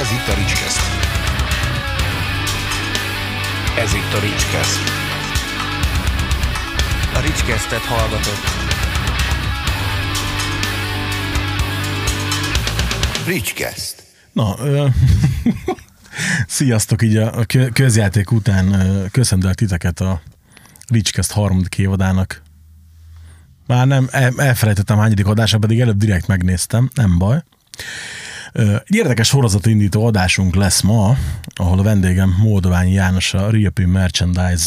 Ez itt a Ricskeszt. Ez itt a Ricskeszt. A Ricskesztet hallgatott. Ricskeszt. Na, ö, sziasztok, így a kö- közjáték után köszöntelek titeket a Ricskeszt harmadik évadának. Már nem, el- elfelejtettem hányadik adása, pedig előbb direkt megnéztem, nem baj. Egy érdekes sorozatindító adásunk lesz ma, ahol a vendégem Moldoványi János, a Reapin Merchandise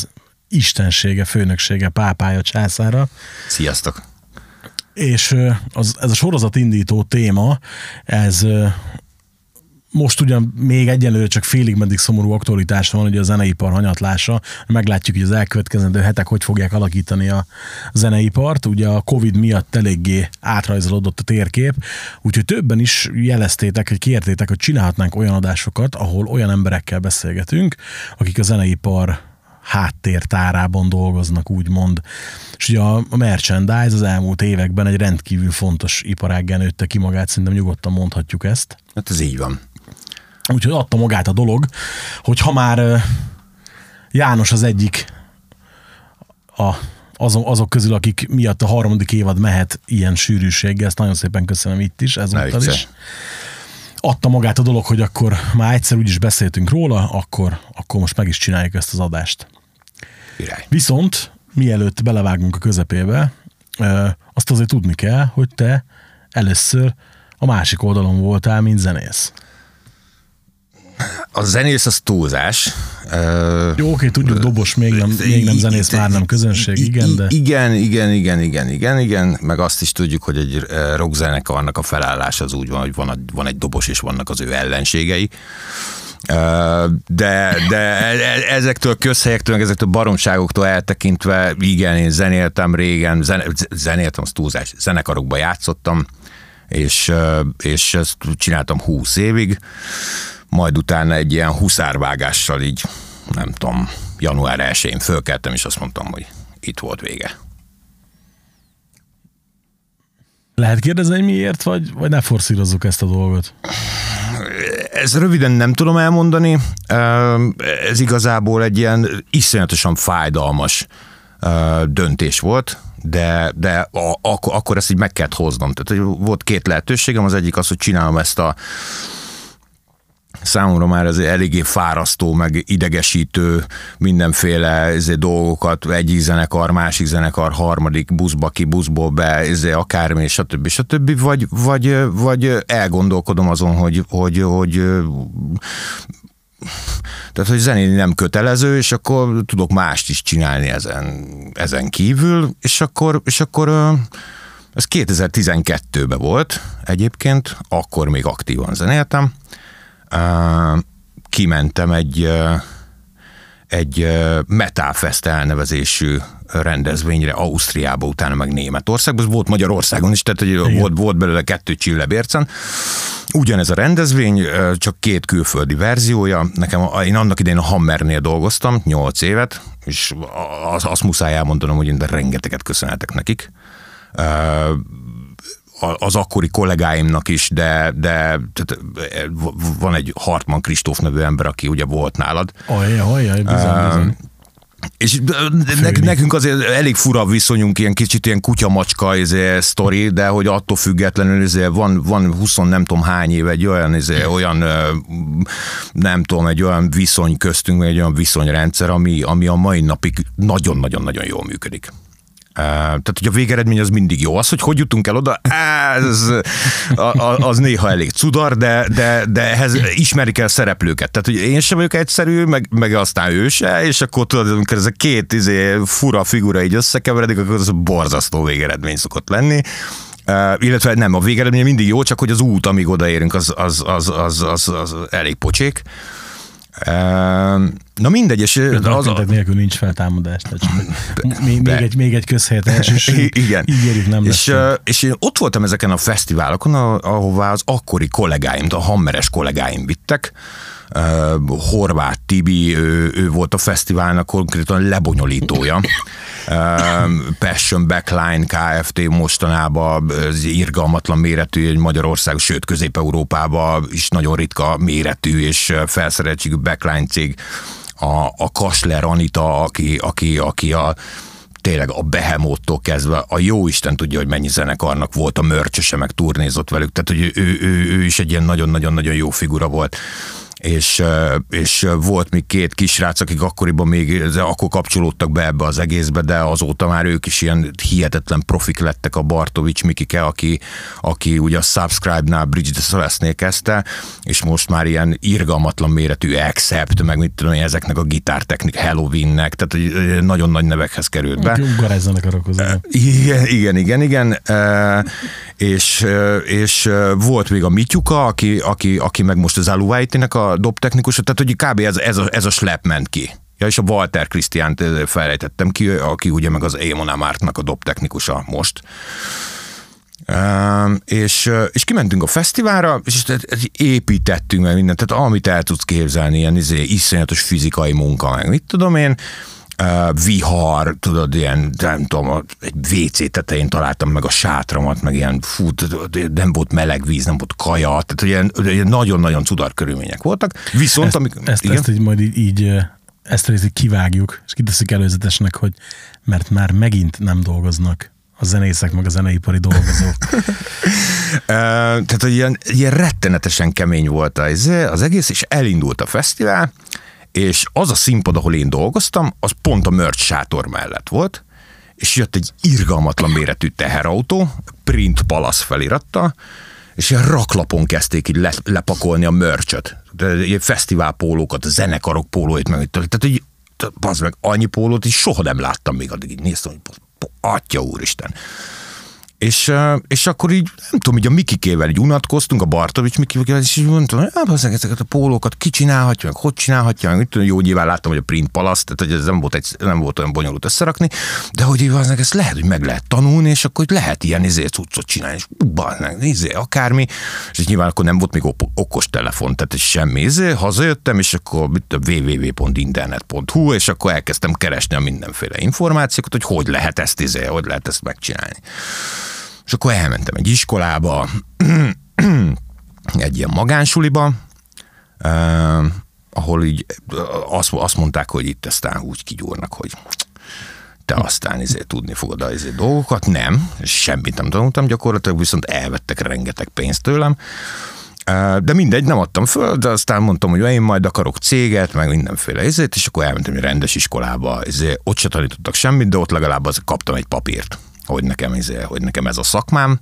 istensége, főnöksége, pápája, császára. Sziasztok! És az, ez a sorozatindító téma, ez most ugyan még egyelőre csak félig meddig szomorú aktualitás van, ugye a zeneipar hanyatlása. Meglátjuk, hogy az elkövetkezendő hetek hogy fogják alakítani a zeneipart. Ugye a Covid miatt eléggé átrajzolódott a térkép, úgyhogy többen is jeleztétek, hogy kértétek, hogy csinálhatnánk olyan adásokat, ahol olyan emberekkel beszélgetünk, akik a zeneipar háttértárában dolgoznak, úgymond. És ugye a merchandise az elmúlt években egy rendkívül fontos iparággá nőtte ki magát, szerintem nyugodtan mondhatjuk ezt. Hát ez így van. Úgyhogy adta magát a dolog, hogy ha már János az egyik a, azok, azok közül, akik miatt a harmadik évad mehet ilyen sűrűséggel, ezt nagyon szépen köszönöm itt is, ezúttal is. Adta magát a dolog, hogy akkor már egyszer úgyis beszéltünk róla, akkor, akkor most meg is csináljuk ezt az adást. Király. Viszont mielőtt belevágunk a közepébe, azt azért tudni kell, hogy te először a másik oldalon voltál, mint zenész. A zenész az túlzás. Jó, oké, tudjuk, dobos, még nem, még nem zenész, már nem közönség, igen, de Igen, igen, igen, igen, igen, igen, meg azt is tudjuk, hogy egy rockzenekarnak a felállás az úgy van, hogy van, van egy dobos, és vannak az ő ellenségei. De, de e- e- ezektől a közhelyektől, meg ezektől a baromságoktól eltekintve, igen, én zenéltem régen, zene, zenéltem, az túlzás, zenekarokban játszottam, és, és ezt csináltam húsz évig, majd utána egy ilyen huszárvágással így, nem tudom, január 1-én fölkeltem, és azt mondtam, hogy itt volt vége. lehet kérdezni, hogy miért, vagy, vagy ne forszírozzuk ezt a dolgot? Ez röviden nem tudom elmondani, ez igazából egy ilyen iszonyatosan fájdalmas döntés volt, de, de a, akkor, akkor ezt így meg kellett hoznom. Tehát volt két lehetőségem, az egyik az, hogy csinálom ezt a számomra már ez eléggé fárasztó, meg idegesítő mindenféle ezért dolgokat, egyik zenekar, másik zenekar, harmadik buszba ki, buszból be, ezért akármi, stb. stb. Vagy, vagy, vagy elgondolkodom azon, hogy, hogy, hogy tehát, hogy zenélni nem kötelező, és akkor tudok mást is csinálni ezen, ezen kívül, és akkor, és akkor ez 2012-ben volt egyébként, akkor még aktívan zenéltem, kimentem egy, egy ö, Metal Fest elnevezésű rendezvényre Ausztriába, utána meg Németországban, ez volt Magyarországon is, tehát hogy volt, volt belőle kettő csillebércen. Ugyanez a rendezvény, csak két külföldi verziója. Nekem, én annak idején a Hammernél dolgoztam, 8 évet, és az, azt muszáj elmondanom, hogy én de rengeteget köszönhetek nekik. Az akkori kollégáimnak is, de, de tehát eh, v- van egy Hartman Kristóf nevű ember, aki ugye volt nálad, Ajaj, ajaj, bizony, bizony. és ne, nekünk azért elég fura viszonyunk, ilyen kicsit ilyen kutya-macska izé, sztori, de hogy attól függetlenül izé, van, van 20 nem tudom hány év egy olyan, izé, olyan nem tudom, egy olyan viszony köztünk, vagy egy olyan viszonyrendszer, ami, ami a mai napig nagyon-nagyon-nagyon jól működik. Tehát, hogy a végeredmény az mindig jó. Az, hogy hogy jutunk el oda, ez, az néha elég cudar, de, de, de ehhez ismerik el szereplőket. Tehát, hogy én sem vagyok egyszerű, meg, meg aztán ő se, és akkor tudod, amikor ez a két izé, fura figura így összekeveredik, akkor az borzasztó végeredmény szokott lenni. Illetve nem, a végeredmény mindig jó, csak hogy az út, amíg odaérünk, az, az, az, az, az, az elég pocsék. Na mindegy, és Az az, a... nélkül nincs feltámadás. Tehát még, még, egy, még egy közhelyet és Igen. ígérjük nem és, lesz. és én ott voltam ezeken a fesztiválokon, ahová az akkori kollégáim, a hammeres kollégáim vittek, Uh, Horváth Tibi, ő, ő volt a fesztiválnak konkrétan lebonyolítója. Uh, Passion Backline Kft. mostanában ez irgalmatlan méretű, egy Magyarország, sőt Közép-Európában is nagyon ritka méretű és felszereltségű backline cég. A, a Kasler Anita, aki, aki, aki a tényleg a Behemottól kezdve, a jó Isten tudja, hogy mennyi zenekarnak volt a mörcsöse, meg turnézott velük, tehát hogy ő, ő, ő is egy ilyen nagyon-nagyon-nagyon jó figura volt és, és volt még két kisrác, akik akkoriban még akkor kapcsolódtak be ebbe az egészbe, de azóta már ők is ilyen hihetetlen profik lettek a Bartovics Mikike, aki, aki ugye a Subscribe-nál Bridget Celestnél kezdte, és most már ilyen irgalmatlan méretű Accept, meg mit tudom én, ezeknek a gitártechnik Halloweennek, tehát hogy nagyon nagy nevekhez került be. Ugarázzanak a rokozók. Igen, igen, igen, igen. E, és, és volt még a Mityuka, aki, aki, aki meg most az Aluvaitinek a dobtechnikusa, tehát hogy kb. ez, ez, a, ez a slap ment ki. Ja, és a Walter Christiánt eh, felejtettem ki, aki ugye meg az Émon Amártnak a dobtechnikusa most. Um, és, és kimentünk a fesztiválra, és építettünk meg mindent, tehát amit el tudsz képzelni, ilyen izé, iszonyatos fizikai munka, meg mit tudom én, uh, vihar, tudod, ilyen, nem tudom, egy WC tetején találtam meg a sátramat, meg ilyen, fú, nem volt meleg víz, nem volt kaja, tehát ilyen, ilyen nagyon-nagyon cudar körülmények voltak. Viszont, Ezt, amik, ezt, igen? ezt így majd így, így ezt a részét kivágjuk, és kiteszik előzetesnek, hogy mert már megint nem dolgoznak a zenészek, meg a zeneipari dolgozók. Tehát, hogy ilyen, ilyen rettenetesen kemény volt az, az egész, és elindult a fesztivál, és az a színpad, ahol én dolgoztam, az pont a merch sátor mellett volt, és jött egy irgalmatlan méretű teherautó, Print Palace felirattal, és ilyen raklapon kezdték így le, lepakolni a ilyen fesztiválpólókat, a zenekarok pólóit, meg tehát így, az meg annyi pólót is soha nem láttam még addig, így néztem, hogy atya úristen. És, és akkor így, nem tudom, így a Mikikével így unatkoztunk, a Bartovics Mikikével, és így mondtam, hogy hát ezeket a pólókat ki csinálhatja, meg hogy csinálhatja, meg mit tudom, jó, nyilván láttam, hogy a Print Palace, tehát hogy ez nem volt, egy, nem volt olyan bonyolult összerakni, de hogy így bazzeg, ezt lehet, hogy meg lehet tanulni, és akkor hogy lehet ilyen izé cuccot csinálni, és bazzeg, izé, akármi, és így nyilván akkor nem volt még okos telefon, tehát ez semmi, izé, hazajöttem, és akkor mit tudom, www.internet.hu, és akkor elkezdtem keresni a mindenféle információkat, hogy hogy lehet ezt, izé, hogy lehet ezt megcsinálni. És akkor elmentem egy iskolába, egy ilyen magánsuliba, eh, ahol így azt, azt mondták, hogy itt aztán úgy kigyúrnak, hogy te aztán izé tudni fogod a izé dolgokat. Nem, semmit nem tanultam gyakorlatilag, viszont elvettek rengeteg pénzt tőlem. De mindegy, nem adtam föl, de aztán mondtam, hogy én majd akarok céget, meg mindenféle izét, és akkor elmentem egy rendes iskolába. Izé, ott se tanítottak semmit, de ott legalább az kaptam egy papírt, hogy nekem, izé, hogy nekem ez a szakmám.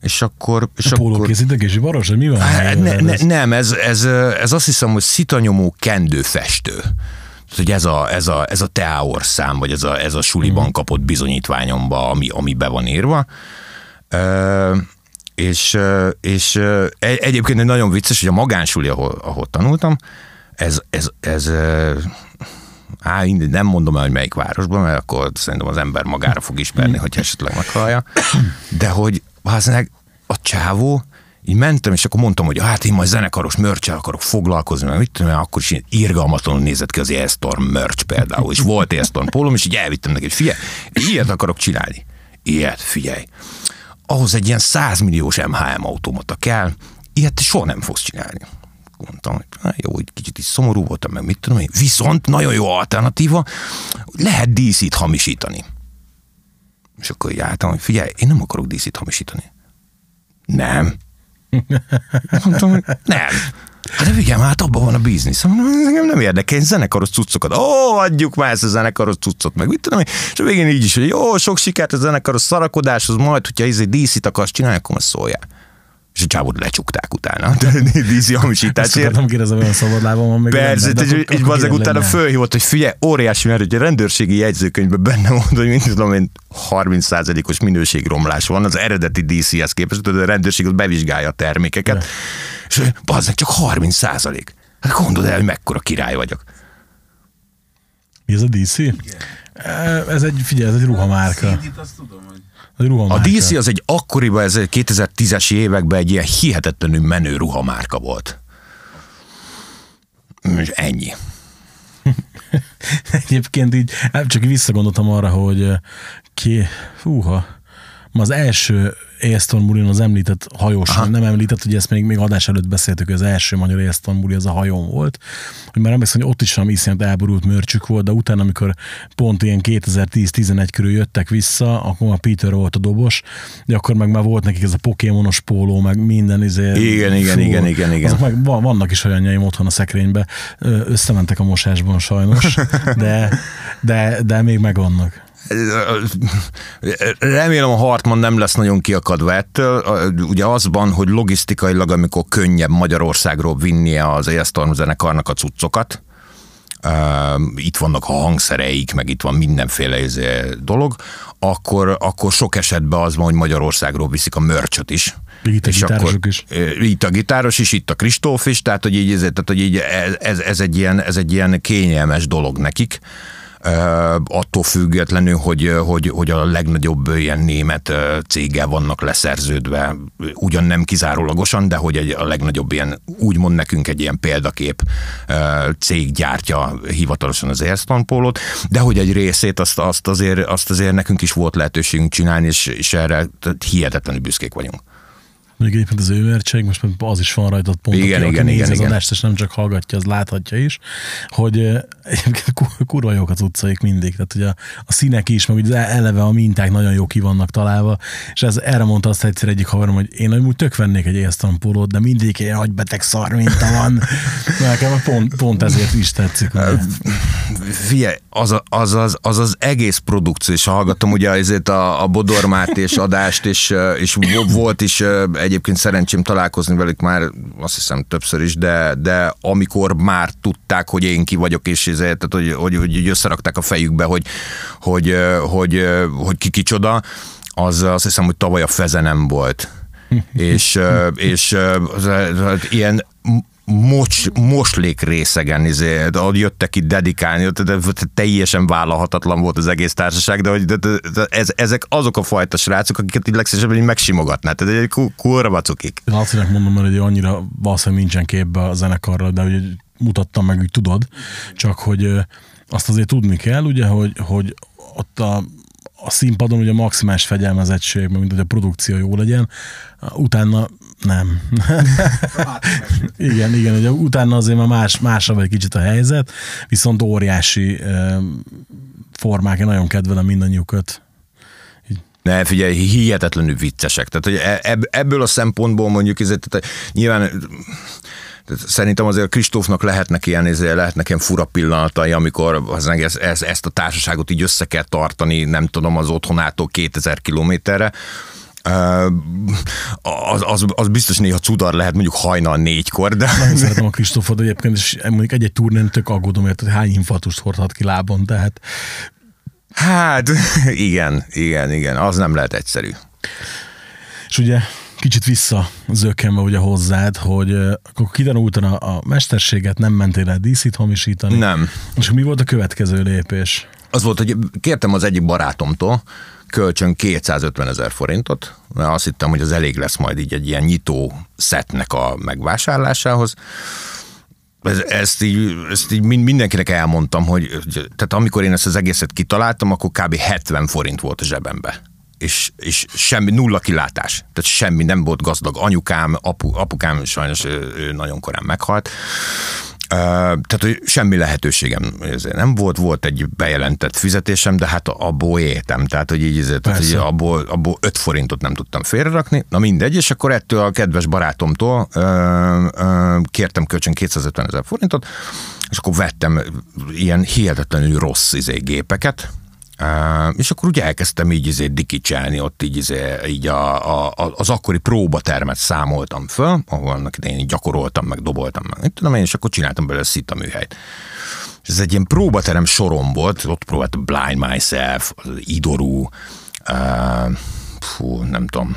És akkor... És A készítés, varos, vagy mi van? Hát, ne, ne, Ez- nem, ez, ez, ez azt hiszem, hogy szitanyomó kendőfestő. Tehát, hogy ez a, ez a, ez a teáor szám, vagy ez a, ez a suliban kapott bizonyítványomba, ami, ami be van írva. Ö, és, és egyébként egy nagyon vicces, hogy a magánsuli, ahol, ahol tanultam, ez, ez, ez Á, mindegy, nem mondom el, hogy melyik városban, mert akkor szerintem az ember magára fog ismerni, hogy esetleg meghallja. De hogy valószínűleg a csávó, így mentem, és akkor mondtam, hogy hát én majd zenekaros mörcsel akarok foglalkozni, mert mit tudom, akkor is irgalmatlanul nézett ki az Airstore merch például, és volt Airstore pólom, és így elvittem neki, hogy figyelj, ilyet akarok csinálni. Ilyet, figyelj. Ahhoz egy ilyen 100 milliós MHM automata kell, ilyet soha nem fogsz csinálni mondtam, hogy hát jó, hogy kicsit is szomorú voltam, meg mit tudom én. Viszont nagyon jó alternatíva, lehet díszít hamisítani. És akkor álltam, hogy figyelj, én nem akarok díszít hamisítani. Nem. Mondtam, hogy nem. Hát figyelj, hát abban van a biznisz. Mondom, engem nem érdekel, én zenekaros cuccokat. Ó, adjuk már ezt a zenekaros cuccot, meg mit tudom én. És a végén így is, hogy jó, sok sikert a zenekaros szarakodáshoz, majd, hogyha izé díszít akarsz csinálni, akkor szóljál. És a csávót lecsukták utána. Díszi Ezt hamisításért. akartam kérdezni, olyan szabadlábam van még. Persze, de és, akkor- és kérem, utána fölhívott, hogy figyelj, óriási, mert hogy a rendőrségi jegyzőkönyvben benne van, hogy mint tudom én, 30%-os minőségromlás van az eredeti DC-hez képest, tudod, a rendőrség az bevizsgálja a termékeket, és hogy bazzeg csak 30%. Hát gondold el, hogy mekkora király vagyok. Mi ez a DC? Ez egy, figyelj, ez egy ruhamárka. CD-t azt tudom, hogy... A ruhamárka. DC az egy akkoriban, ez egy 2010-es években egy ilyen hihetetlenül menő ruhamárka volt. És ennyi. Egyébként így, hát csak visszagondoltam arra, hogy eh, ki, húha, ma az első Aston Martin az említett hajós, Aha. nem említett, hogy ezt még, még adás előtt beszéltük, hogy az első magyar Aston Martin az a hajón volt, hogy már emlékszem, hogy ott is valami iszonyat elborult mörcsük volt, de utána, amikor pont ilyen 2010-11 körül jöttek vissza, akkor már Peter volt a dobos, de akkor meg már volt nekik ez a pokémonos póló, meg minden izé. Igen, igen, igen, igen, igen. Azok meg van- vannak is olyanjaim otthon a szekrénybe, összementek a mosásban sajnos, de, de, de még megvannak. Remélem a Hartman nem lesz nagyon kiakadva ettől. Ugye azban, hogy logisztikailag, amikor könnyebb Magyarországról vinnie az Airstone zenekarnak a cuccokat, Uh, itt vannak a hangszereik, meg itt van mindenféle izé dolog, akkor, akkor sok esetben az van, hogy Magyarországról viszik a mörcsöt is. Itt a És gitárosok is. Itt a gitáros is, itt a Kristóf is, tehát hogy így, ezért, tehát, hogy így ez, ez, ez, egy ilyen, ez egy ilyen kényelmes dolog nekik. Attól függetlenül, hogy, hogy, hogy a legnagyobb ilyen német céggel vannak leszerződve, ugyan nem kizárólagosan, de hogy egy, a legnagyobb ilyen, úgymond nekünk egy ilyen példakép cég gyártja hivatalosan az Airstone pólót, de hogy egy részét azt, azt, azért, azt azért nekünk is volt lehetőségünk csinálni, és, és erre hihetetlenül büszkék vagyunk. Még egyébként az őmertség, most már az is van rajta pont, Igen, aki, igen, aki igen, az igen. adást, és nem csak hallgatja, az láthatja is, hogy eh, egyébként kur- kurva jók az utcaik mindig, tehát ugye a, a színek is, meg ugye eleve a minták nagyon jó ki vannak találva, és ez, erre mondta azt egyszer egyik haverom, hogy én amúgy tök vennék egy Aston pólót, de mindig egy agybeteg szar minta van. Nekem pont, pont ezért is tetszik. Figyelj, az, a- az, az, az az egész produkció, és hallgattam ugye ezért a, a Bodormát és adást, és, és vo- volt is ö, egyébként szerencsém találkozni velük már azt hiszem többször is, de, de amikor már tudták, hogy én ki vagyok, és ezért, tehát, hogy, hogy, hogy, összerakták a fejükbe, hogy, hogy, hogy, hogy ki kicsoda, az azt hiszem, hogy tavaly a fezenem volt. és, és az, ilyen mocs, moslék részegen, izé, ahogy jöttek itt dedikálni, de, teljesen vállalhatatlan volt az egész társaság, de, hogy de, de, de ez, ezek azok a fajta srácok, akiket így legszívesebben így megsimogatná. Tehát egy ku- kurva cukik. Lacinak mondom, mert hogy annyira valószínűleg nincsen képbe a zenekarral, de hogy mutattam meg, úgy tudod, csak hogy azt azért tudni kell, ugye, hogy, hogy ott a, a színpadon ugye maximális fegyelmezettség, mint hogy a produkció jó legyen, utána nem. igen, igen, ugye utána azért már más, másabb egy kicsit a helyzet, viszont óriási formák, én nagyon kedvelem mindannyiukat. Ne, figyelj, hihetetlenül viccesek. Tehát, hogy e- ebb, ebből a szempontból mondjuk, ez, tehát, nyilván Szerintem azért Kristófnak lehetnek ilyen, ezért lehetnek ilyen fura pillanatai, amikor az, ez, ez, ezt a társaságot így össze kell tartani, nem tudom, az otthonától 2000 kilométerre. Az, az, az biztos néha cudar lehet mondjuk hajnal négykor, de Nagyon szeretem a Kristófot egyébként, és mondjuk egy-egy turnén tök aggódom, hogy hány infarktust hordhat ki lábon, tehát hát igen, igen, igen, az nem lehet egyszerű. És ugye kicsit vissza zökkenve ugye hozzád, hogy akkor kitanultad a, a mesterséget, nem mentél el díszit hamisítani. Nem. És mi volt a következő lépés? Az volt, hogy kértem az egyik barátomtól kölcsön 250 ezer forintot, mert azt hittem, hogy az elég lesz majd így egy ilyen nyitó szetnek a megvásárlásához. Ez, ezt így, ezt így mind- mindenkinek elmondtam, hogy tehát amikor én ezt az egészet kitaláltam, akkor kb. 70 forint volt a zsebembe. És, és semmi, nulla kilátás. Tehát semmi, nem volt gazdag. Anyukám, apu, apukám sajnos ő, ő nagyon korán meghalt. Tehát, hogy semmi lehetőségem ezért nem volt, volt egy bejelentett fizetésem, de hát abból éltem, tehát, hogy így, tehát, hogy Persze. abból, abból 5 forintot nem tudtam félrerakni, na mindegy, és akkor ettől a kedves barátomtól ö, ö, kértem kölcsön 250 ezer forintot, és akkor vettem ilyen hihetetlenül rossz izé, gépeket, Uh, és akkor ugye elkezdtem így izé dikicselni, ott így, izé, így a, a, az akkori próbatermet számoltam föl, ahol annak idején gyakoroltam, meg doboltam, meg tudom én, és akkor csináltam belőle szita műhelyt. És ez egy ilyen próbaterem sorom volt, ott próbáltam Blind Myself, az Idoru, uh, fú, nem tudom,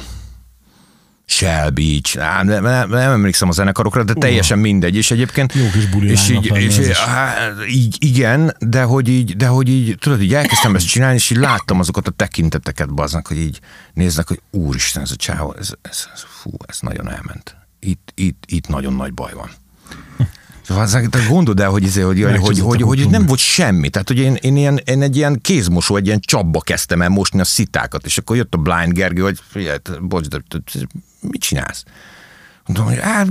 Shell Beach, á, nem, nem, nem emlékszem a zenekarokra, de teljesen mindegy, és egyébként... Jó kis buli és így, és is. hát, így, igen, de hogy így, de hogy így, tudod, így elkezdtem ezt csinálni, és így láttam azokat a tekinteteket baznak, hogy így néznek, hogy úristen, ez a csávó, ez, ez, ez, fú, ez nagyon elment. Itt, itt, itt nagyon nagy baj van. Gondold el, hogy, izé, hogy, hogy, hogy, hogy, hogy nem volt semmi. Tehát, hogy én, én, ilyen, én egy ilyen kézmosó, egy ilyen csapba kezdtem el mosni a szitákat, és akkor jött a Blind Gergő, hogy figyelj, bocs, de mit csinálsz? Mondtam, hogy hát,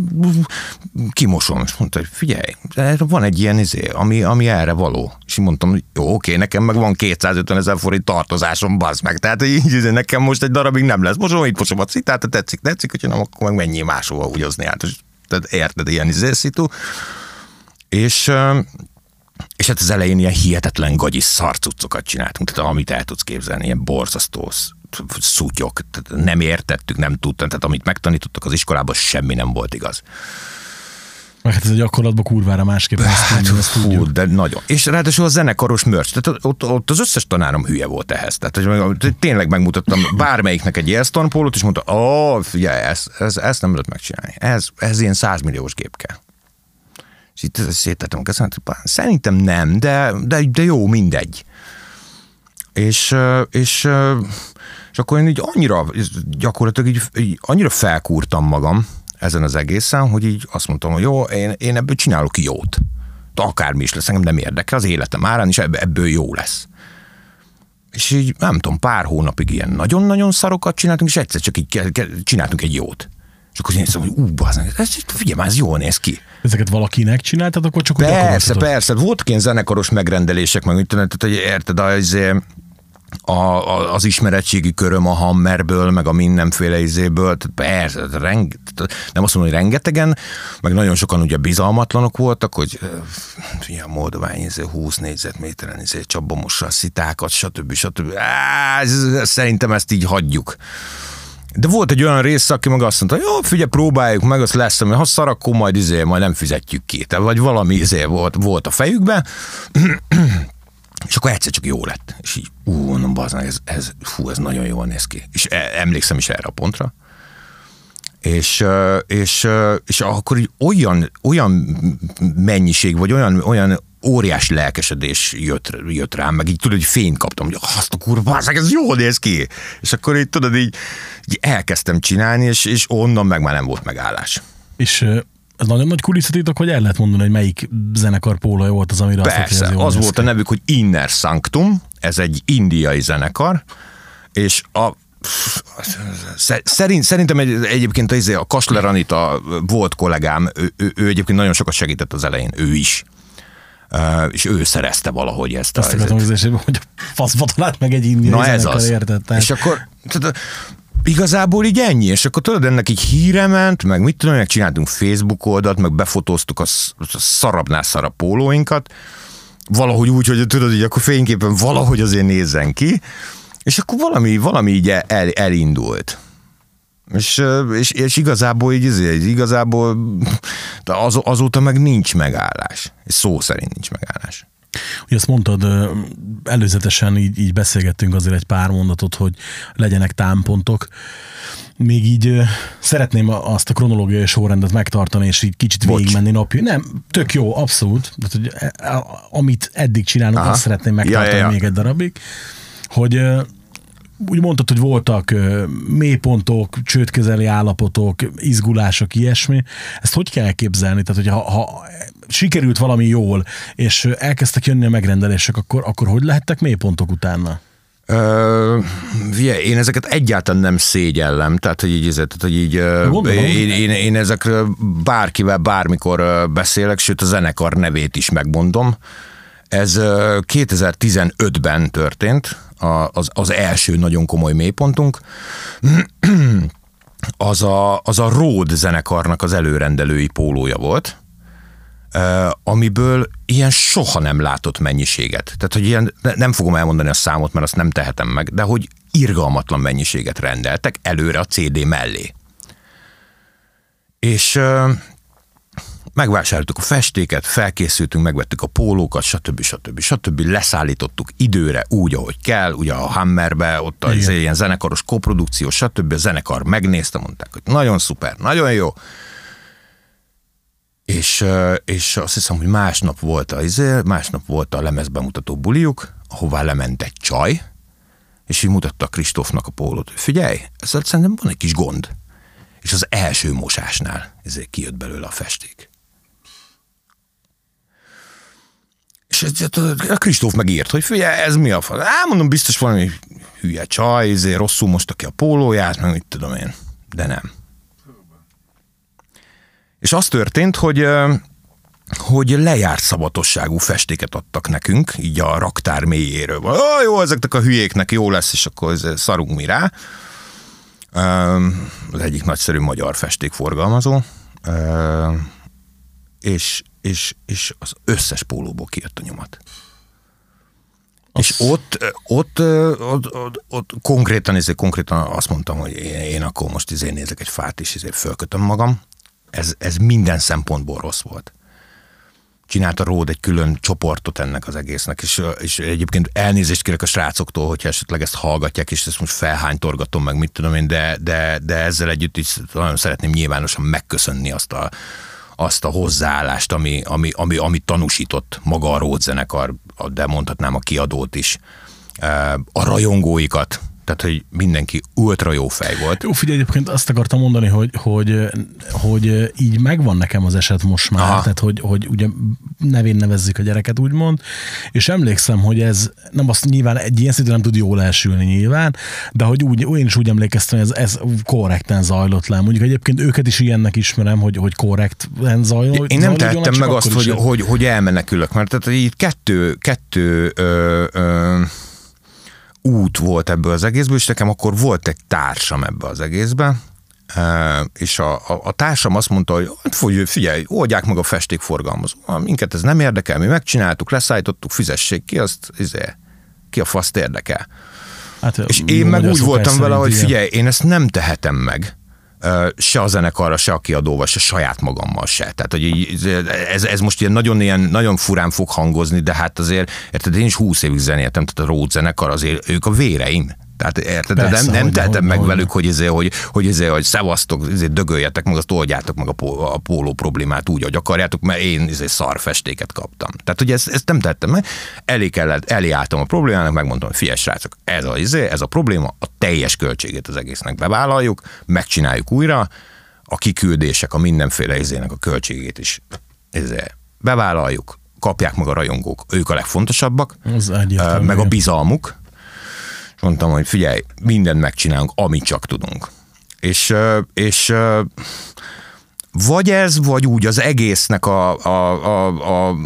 kimosom, és mondta, hogy figyelj, van egy ilyen izé, ami, ami erre való. És mondtam, hogy jó, oké, nekem meg van 250 ezer forint tartozásom, bazd meg. Tehát így izé, nekem most egy darabig nem lesz. Mosom, itt mosom a citát, tetszik, tetszik, hogyha nem, akkor meg menjél máshova húgyozni át. És, tehát érted, ilyen izé szitu. És, és hát az elején ilyen hihetetlen gagyi szarcucokat csináltunk, tehát amit el tudsz képzelni, ilyen borzasztó sz- szutyok, tehát nem értettük, nem tudtam, tehát amit megtanítottak az iskolában, semmi nem volt igaz. Meg hát ez a gyakorlatban kurvára másképp Hát, ezt fú, de nagyon. És ráadásul a zenekaros mörcs, tehát ott, ott az összes tanárom hülye volt ehhez. Tehát hogy tényleg megmutattam bármelyiknek egy Airstone pólót, és mondta, ó, figyelj, ezt, ezt, ezt nem lehet megcsinálni. Ez, ez ilyen 100 milliós gép kell. És itt szétettem a kezemet, szerintem nem, de, de, de jó, mindegy. És, és, és akkor én így annyira, gyakorlatilag így, így annyira felkúrtam magam ezen az egészen, hogy így azt mondtam, hogy jó, én, én ebből csinálok jót. Akármi is lesz, engem nem érdekel, az életem árán is ebb- ebből jó lesz. És így nem tudom, pár hónapig ilyen nagyon-nagyon szarokat csináltunk, és egyszer csak így csináltunk egy jót. És akkor én szóval, hogy ú, bazdmeg, ez, figyelj már, ez jól néz ki. Ezeket valakinek csináltad, akkor csak úgy Persze, persze. Voltak ilyen zenekaros megrendelések, meg tudom, tehát, hogy érted, az, a, a, az ismeretségi köröm a Hammerből, meg a mindenféle izéből, tehát persze, tehát reng, tehát nem azt mondom, hogy rengetegen, meg nagyon sokan ugye bizalmatlanok voltak, hogy a moldovány izé 20 négyzetméteren izé csapba mossa a szitákat, stb. stb. Á, szerintem ezt így hagyjuk. De volt egy olyan rész, aki meg azt mondta, jó, figyelj, próbáljuk meg, az lesz, ami ha szar, akkor majd izé, majd nem fizetjük ki. Tehát, vagy valami izé volt, volt a fejükben, és akkor egyszer csak jó lett. És így, ú, mondom, bazd meg, ez, ez, fú, ez nagyon jól néz ki. És e- emlékszem is erre a pontra. És, és, és akkor így olyan, olyan mennyiség, vagy olyan, olyan óriási lelkesedés jött, jött rám, meg így tudod, hogy fényt kaptam, hogy azt a kurva, ez jól néz ki. És akkor így tudod, így, így elkezdtem csinálni, és, és onnan meg már nem volt megállás. És ez nagyon nagy kulisszatitok, hogy el lehet mondani, hogy melyik zenekar pólója volt az, amire azt Persze, ez jól az volt ki. a nevük, hogy Inner Sanctum, ez egy indiai zenekar, és a Sze- Szerint, szerintem egy, egyébként az, a Kasler Anita volt kollégám, ő, ő, ő egyébként nagyon sokat segített az elején, ő is. És ő szerezte valahogy ezt. Azt akartam az hogy a faszba talált meg egy indiai Na ez az. érted? Tehát, És akkor tehát, igazából így ennyi, és akkor tudod, ennek így híre ment, meg mit tudom, meg csináltunk Facebook oldalt, meg befotóztuk a, a szarabbnál szarabb pólóinkat, valahogy úgy, hogy tudod, hogy akkor fényképpen valahogy azért nézzen ki, és akkor valami, valami így el, elindult. És, és, és igazából így, izé, igazából de az, azóta meg nincs megállás. És szó szerint nincs megállás. Ugye azt mondtad, előzetesen így, így beszélgettünk azért egy pár mondatot, hogy legyenek támpontok. Még így szeretném azt a kronológiai sorrendet megtartani, és így kicsit Bocs. végigmenni napi. Nem, tök jó, abszolút. Tehát, hogy e- amit eddig csinálunk, Aha. azt szeretném Ja, megtartani ja, ja. még egy darabig. Hogy úgy mondtad, hogy voltak mélypontok, csődközeli állapotok, izgulások, ilyesmi. Ezt hogy kell elképzelni? Tehát, hogy ha, ha sikerült valami jól, és elkezdtek jönni a megrendelések, akkor, akkor hogy lehettek mélypontok utána? Ö, én ezeket egyáltalán nem szégyellem, tehát hogy így, tehát, hogy így Gondolom. én, én, én ezekről bárkivel bármikor beszélek, sőt a zenekar nevét is megmondom. Ez ö, 2015-ben történt, az, az első nagyon komoly mélypontunk. Az a, az a Road zenekarnak az előrendelői pólója volt, amiből ilyen soha nem látott mennyiséget. Tehát, hogy ilyen, ne- nem fogom elmondani a számot, mert azt nem tehetem meg, de hogy irgalmatlan mennyiséget rendeltek előre a CD mellé. És megvásároltuk a festéket, felkészültünk, megvettük a pólókat, stb. stb. stb. Leszállítottuk időre úgy, ahogy kell, ugye a Hammerbe, ott az Igen. ilyen zenekaros koprodukció, stb. A zenekar megnézte, mondták, hogy nagyon szuper, nagyon jó. És, és azt hiszem, hogy másnap volt a, izé, másnap volt a lemezbemutató buliuk, ahová lement egy csaj, és így mutatta a Kristófnak a pólót, hogy figyelj, ezzel szerintem van egy kis gond. És az első mosásnál ezért kijött belőle a festék. És a Kristóf megírt, hogy figyelj, ez mi a fa? Á, mondom, biztos valami hülye csaj, ezért rosszul mosta ki a pólóját, meg mit tudom én. De nem. És az történt, hogy hogy lejárt szabatosságú festéket adtak nekünk, így a raktár mélyéről. Ó, jó, ezeknek a hülyéknek jó lesz, és akkor szarunk mi rá. Az egyik nagyszerű magyar festékforgalmazó. Öm, És, és, és az összes pólóból kijött a nyomat. És ott, ott, ott, ott, ott konkrétan, ezért konkrétan azt mondtam, hogy én, én akkor most izé nézek egy fát, és ezért fölkötöm magam. Ez, ez minden szempontból rossz volt csinálta Ród egy külön csoportot ennek az egésznek, és, és egyébként elnézést kérek a srácoktól, hogyha esetleg ezt hallgatják, és ezt most felhánytorgatom meg, mit tudom én, de, de, de ezzel együtt is nagyon szeretném nyilvánosan megköszönni azt a, azt a hozzáállást, ami, ami, ami, ami tanúsított maga a Ród zenekar, de mondhatnám a kiadót is, a rajongóikat, tehát, hogy mindenki ultra jó fej volt. Jó, figyelj, egyébként azt akartam mondani, hogy, hogy, hogy így megvan nekem az eset most már, Aha. tehát hogy, hogy ugye nevén nevezzük a gyereket, úgymond, és emlékszem, hogy ez nem azt nyilván egy ilyen szintű nem tud jól elsülni nyilván, de hogy úgy, én is úgy emlékeztem, hogy ez, ez korrekten zajlott le. Mondjuk egyébként őket is ilyennek ismerem, hogy, hogy korrekten zajlott. Én nem tehettem meg azt, hogy, hogy, hogy elmenekülök, mert tehát itt kettő, kettő ö, ö, út volt ebből az egészből, és nekem akkor volt egy társam ebbe az egészbe, ö, és a, a, a társam azt mondta, hogy hát figyelj, oldják meg a festékforgalmazó. Minket ez nem érdekel, mi megcsináltuk, leszállítottuk, fizessék ki, azt izé, ki a faszt érdekel. Hát, És én meg úgy voltam vele, hogy figyelj, én ezt nem tehetem meg, se a zenekarra, se a kiadóval, se saját magammal se. Tehát, hogy ez, ez most ilyen nagyon, ilyen, nagyon furán fog hangozni, de hát azért, érted, én is húsz évig zenéltem, tehát a Ród zenekar azért, ők a véreim. Tehát érted, Persze, nem, nem hogyne, tehetem hogyne, meg hogyne. velük, hogy, ezért, hogy, hogy, ezért, hogy szevasztok, ezért dögöljetek meg, azt oldjátok meg a, pó, a póló problémát úgy, hogy akarjátok, mert én ezért szar festéket kaptam. Tehát, hogy ezt, ezt nem tettem meg. Elé, kellett, elé álltam a problémának, megmondtam, hogy figyelj srácok, ez a, izé, ez a probléma, a teljes költségét az egésznek bevállaljuk, megcsináljuk újra, a kiküldések, a mindenféle izének a költségét is izé, bevállaljuk, kapják meg a rajongók, ők a legfontosabbak, Az meg a bizalmuk. És mondtam, hogy figyelj, mindent megcsinálunk, amit csak tudunk. És, és vagy ez, vagy úgy az egésznek a, a, a, a,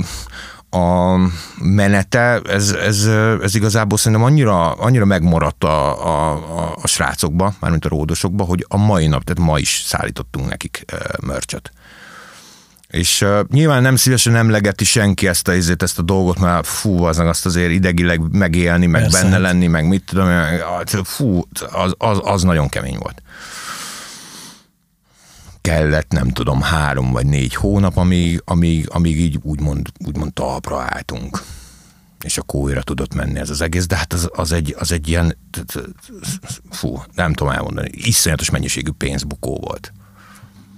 a menete, ez, ez, ez igazából szerintem annyira, annyira megmaradt a, a, a, a srácokba, mármint a ródosokba, hogy a mai nap, tehát ma is szállítottunk nekik mörcsöt. És uh, nyilván nem szívesen emlegeti senki ezt a, izét, ezt a dolgot, mert fú, az azt azért idegileg megélni, meg Persze, benne lenni, meg mit tudom, fú, az, az, az nagyon kemény volt. Kellett, nem tudom, három vagy négy hónap, amíg, amíg, amíg így úgymond, úgymond talpra álltunk. És akkor újra tudott menni ez az egész, de hát az, az, egy, az egy ilyen, fú, nem tudom elmondani, iszonyatos mennyiségű pénzbukó volt.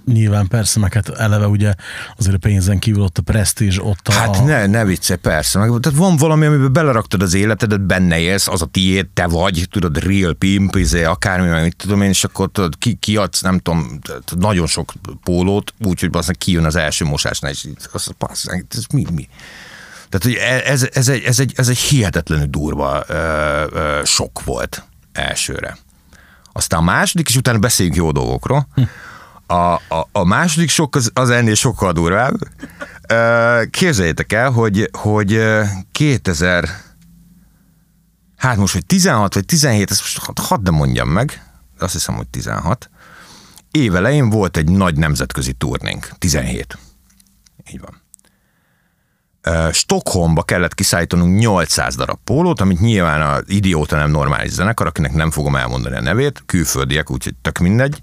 Nyilván persze, meg hát eleve ugye azért a pénzen kívül ott a presztízs, ott a... Hát ne, ne vicce, persze. Meg, tehát van valami, amiben beleraktad az életedet, benne élsz, az a tiéd, te vagy, tudod, real pimp, izé, akármi, meg mit tudom én, és akkor tudod, ki, kiadsz, nem tudom, nagyon sok pólót, úgyhogy aztán kijön az első mosásnál, és az, az, ez mi, mi? Tehát, hogy ez, ez, egy, ez, egy, ez egy hihetetlenül durva ö, ö, sok volt elsőre. Aztán a második, és utána beszéljünk jó dolgokról. A, a, a második sok az, az ennél sokkal durvább. Képzeljétek el, hogy, hogy ö, 2000 hát most, hogy 16 vagy 17, ezt most hadd had ne mondjam meg, azt hiszem, hogy 16. Évelején volt egy nagy nemzetközi turnénk, 17. Így van. Stockholmba kellett kiszállítanunk 800 darab pólót, amit nyilván az idióta nem normális zenekar, akinek nem fogom elmondani a nevét, külföldiek, úgyhogy tök mindegy,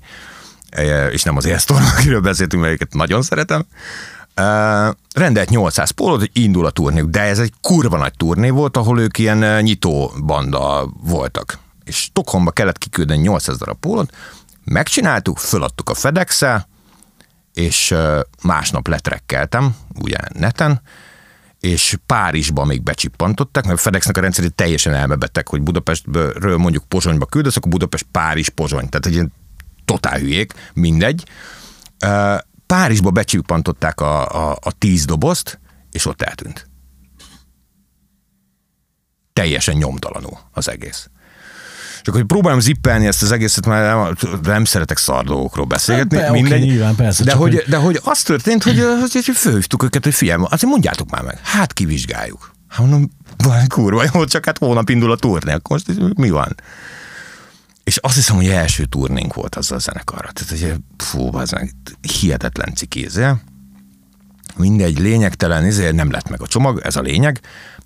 és nem az Airstorm, akiről beszéltünk, mert őket nagyon szeretem. Uh, rendelt 800 pólót, hogy indul a turnék, de ez egy kurva nagy turné volt, ahol ők ilyen nyitó banda voltak. És Stockholmba kellett kiküldeni 800 darab pólót, megcsináltuk, föladtuk a fedex és uh, másnap letrekkeltem, ugye neten, és Párizsba még becsippantották, mert a FedExnek a rendszerét teljesen elmebeteg, hogy Budapestről mondjuk Pozsonyba küldesz, akkor Budapest, Párizs, Pozsony. Tehát egy ilyen totál hülyék, mindegy. Párizsba becsippantották a, a, a tíz dobozt, és ott eltűnt. Teljesen nyomtalanul az egész. És akkor, hogy próbálom zippelni ezt az egészet, mert nem, nem szeretek szar dolgokról beszélgetni, Hát, mindegy. oké, nyilván, persze, de, hogy, hogy- de hogy az történt, hogy, hogy, hogy fölhívtuk őket, hogy figyelj, azért mondjátok már meg, hát kivizsgáljuk. Hát mondom, van kurva jó, csak hát hónap indul a turné, akkor most mi van? És azt hiszem, hogy első turnénk volt azzal a zenekarra. Tehát, hogy fú, az meg hihetetlen cikézél. Mindegy, lényegtelen, ezért nem lett meg a csomag, ez a lényeg.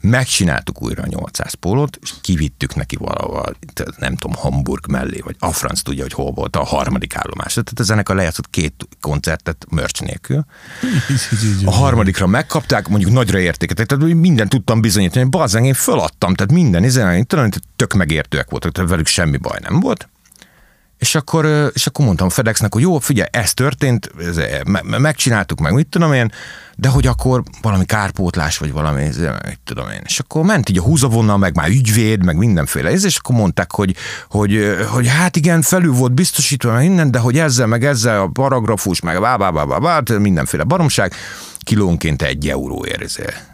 Megcsináltuk újra a 800 pólót, és kivittük neki valahol, nem tudom, Hamburg mellé, vagy a franc tudja, hogy hol volt a harmadik állomás. Tehát a zenekar lejátszott két koncertet merch nélkül. A harmadikra megkapták, mondjuk nagyra értéket, tehát hogy mindent tudtam bizonyítani, hogy bazzeng, én föladtam, tehát minden, tök megértőek voltak, tehát velük semmi baj nem volt. És akkor, és akkor mondtam FedExnek, hogy jó, figyelj, ez történt, ez, me- me- megcsináltuk meg, mit tudom én, de hogy akkor valami kárpótlás, vagy valami, ez, mit tudom én. És akkor ment így a húzavonnal, meg már ügyvéd, meg mindenféle, ez, és akkor mondták, hogy, hogy, hogy hát igen, felül volt biztosítva, meg minden, de hogy ezzel, meg ezzel a paragrafus, meg bá, bá, bá, bá, bá, mindenféle baromság, kilónként egy euróért, ezért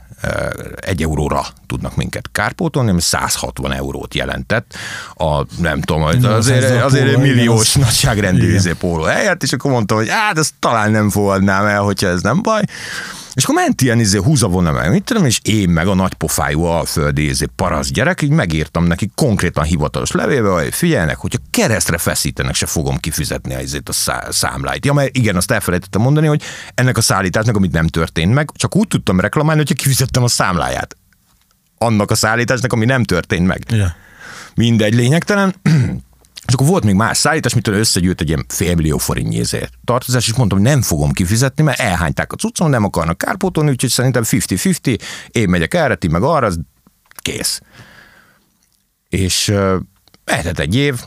egy euróra tudnak minket kárpótolni, ami 160 eurót jelentett a, nem tudom, az- 800 azért, azért egy milliós az- nagyságrendű izé póló helyett, és akkor mondtam, hogy hát ezt talán nem fogadnám el, hogyha ez nem baj. És akkor ment ilyen izé, húzavona meg, mit tudom, és én meg a nagy pofájú alföldi izé, parasz gyerek, így megírtam neki konkrétan hivatalos levélbe, hogy figyelnek, hogyha keresztre feszítenek, se fogom kifizetni a, izét, a szá- számláit. Ja, mert igen, azt elfelejtettem mondani, hogy ennek a szállításnak, amit nem történt meg, csak úgy tudtam reklamálni, hogyha kifizettem a számláját. Annak a szállításnak, ami nem történt meg Ja. mindegy, lényegtelen. És akkor volt még más szállítás, mitől összegyűjt egy ilyen félmillió forintnyézért tartozás, és mondtam, nem fogom kifizetni, mert elhányták a cuccom, nem akarnak kárpótolni, úgyhogy szerintem 50-50, én megyek erre, ti meg arra, az kész. És eltett egy év,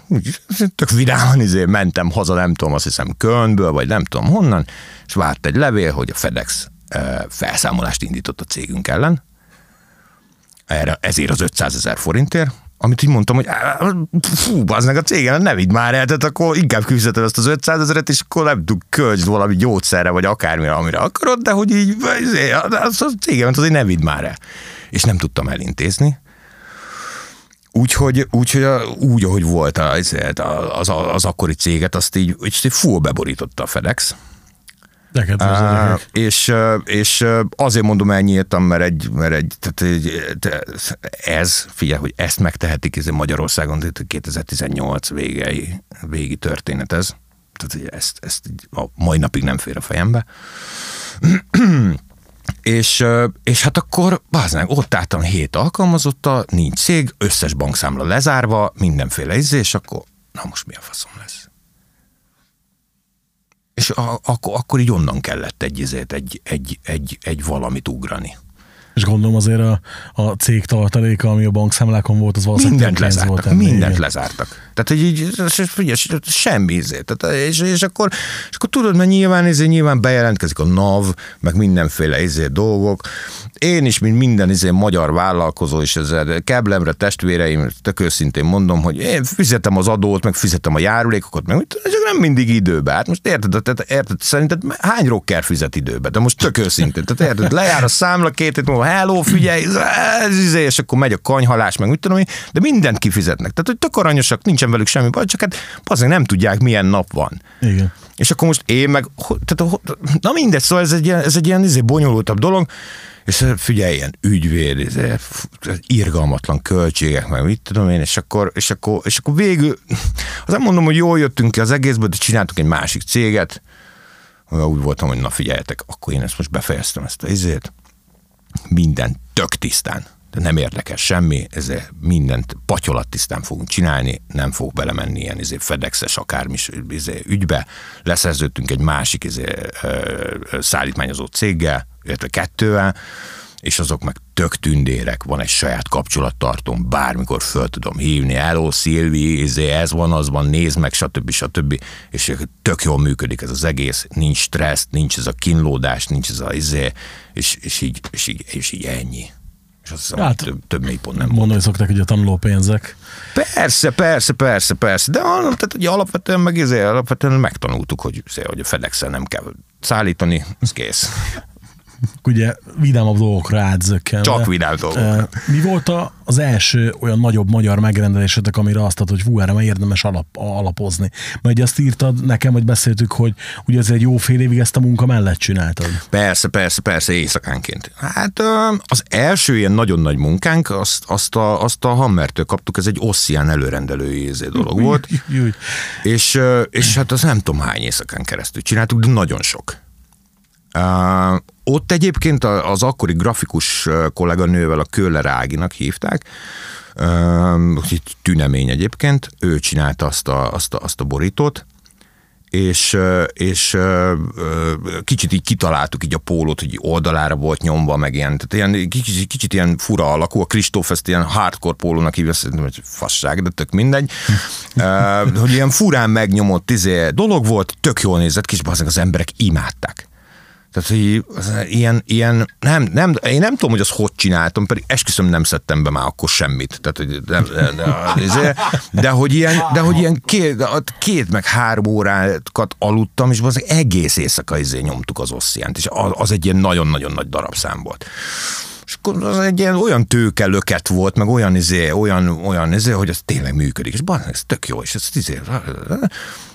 tök vidáman izé, mentem haza, nem tudom, azt hiszem Kölnből, vagy nem tudom honnan, és várt egy levél, hogy a FedEx felszámolást indított a cégünk ellen, erre, ezért az 500 ezer forintért, amit így mondtam, hogy fú, az meg a cégem, ne vidd már el, tehát akkor inkább kifizeted azt az 500 ezeret, és akkor nem tud költsd valami gyógyszerre, vagy akármire, amire akarod, de hogy így, izé, az a cégemet azért ne vidd már el. És nem tudtam elintézni. Úgyhogy, úgyhogy a, úgy, ahogy volt az, az, az, az akkori céget, azt így, így full beborította a FedEx. Kedves Á, gyerekek. és, és azért mondom elnyíltam, mert egy, mert egy tehát egy, ez, figyelj, hogy ezt megtehetik ez Magyarországon, tehát 2018 végei, végi történet ez. Tehát ezt, ezt a mai napig nem fér a fejembe. És, és hát akkor, báznánk, ott álltam hét alkalmazotta, nincs cég, összes bankszámla lezárva, mindenféle izé, és akkor, na most mi a faszom lesz? És a, akkor, akkor így onnan kellett egy, izét, egy, egy, egy, egy valamit ugrani. És gondolom azért a, a cég tartaléka, ami a bankszámlákon volt, az valószínűleg Mindent volt lezártak, ennél, mindent igen. lezártak. Tehát, hogy így, figyelj, semmi izé. Tehát, és, és, akkor, és akkor tudod, mert nyilván, izé, nyilván bejelentkezik a NAV, meg mindenféle izé dolgok. Én is, mint minden izé magyar vállalkozó, és ezzel keblemre testvéreim, tök őszintén mondom, hogy én fizetem az adót, meg fizetem a járulékokat, meg csak nem mindig időbe. Hát most érted, tehát, érted, szerinted hány rocker fizet időbe? De most tök őszintén. Tehát érted, lejár a számla két hét múlva, hello, figyelj, ez, izé, és akkor megy a kanyhalás, meg mit tudom én, de mindent kifizetnek. Tehát, hogy tök aranyosak, nincsen velük semmi baj, csak hát azért nem tudják, milyen nap van. Igen. És akkor most én meg, tehát, na mindegy, szóval ez egy ilyen, ez egy ilyen izé, bonyolultabb dolog, és figyelj, ilyen ügyvéd, izé, irgalmatlan költségek, meg mit tudom én, és akkor, és akkor, és akkor végül, az nem mondom, hogy jól jöttünk ki az egészből, de csináltunk egy másik céget, úgy voltam, hogy na figyeljetek, akkor én ezt most befejeztem ezt a izét, minden tök tisztán. De nem érdekes semmi, ezért mindent patyolattisztán fogunk csinálni, nem fog belemenni ilyen izé, fedexes akármi izé, ügybe. Leszerződtünk egy másik izé, szállítmányozó céggel, illetve kettővel, és azok meg tök tündérek, van egy saját kapcsolattartom, bármikor föl tudom hívni, hello Szilvi, izé, ez van, az van, nézd meg, stb. stb. És tök jól működik ez az egész, nincs stressz, nincs ez a kínlódás, nincs ez a izé, és, és, így, és, így, és így ennyi. És azt hiszem, hát, több, több mélypont nem Mondani szokták, hogy a tanuló pénzek. Persze, persze, persze, persze, de tehát, ugye alapvetően meg izé, alapvetően megtanultuk, hogy, izé, hogy a fedex nem kell szállítani, ez kész ugye vidámabb dolgokra átzökkenve. Csak vidám dolgok. Mi volt az első olyan nagyobb magyar megrendelésetek, amire azt adod, hogy hú, erre érdemes alap, alapozni? Majd azt írtad nekem, hogy beszéltük, hogy ugye ez egy jó fél évig ezt a munka mellett csináltad. Persze, persze, persze, éjszakánként. Hát az első ilyen nagyon nagy munkánk, azt, azt, a, azt a Hammertől kaptuk, ez egy Ossian előrendelői dolog volt. és, és hát az nem tudom hány éjszakán keresztül csináltuk, de nagyon sok. Uh, ott egyébként az akkori grafikus kolléganővel, a Köller Áginak hívták, tünemény egyébként, ő csinálta azt a, azt a, azt a borítót, és, és kicsit így kitaláltuk így a pólót, hogy oldalára volt nyomva, meg ilyen, tehát ilyen kicsit, kicsit ilyen fura alakú, a Kristóf ezt ilyen hardcore pólónak hívja, szerintem hogy fasság, de tök mindegy, hogy ilyen furán megnyomott izé, dolog volt, tök jól nézett ki, és az emberek imádták. Tehát, hogy az, ilyen, ilyen nem, nem, én nem tudom, hogy azt hogy csináltam, pedig esküszöm nem szedtem be már akkor semmit. Tehát, hogy de, de, de, de, hogy ilyen, de hogy ilyen két, két meg három órákat aludtam, és az egész éjszaka izé nyomtuk az ossziánt, és az, az egy ilyen nagyon-nagyon nagy darabszám volt. És akkor az egy ilyen olyan tőke löket volt, meg olyan izé, olyan, olyan izé, hogy ez tényleg működik. És ez tök jó, és ez izé,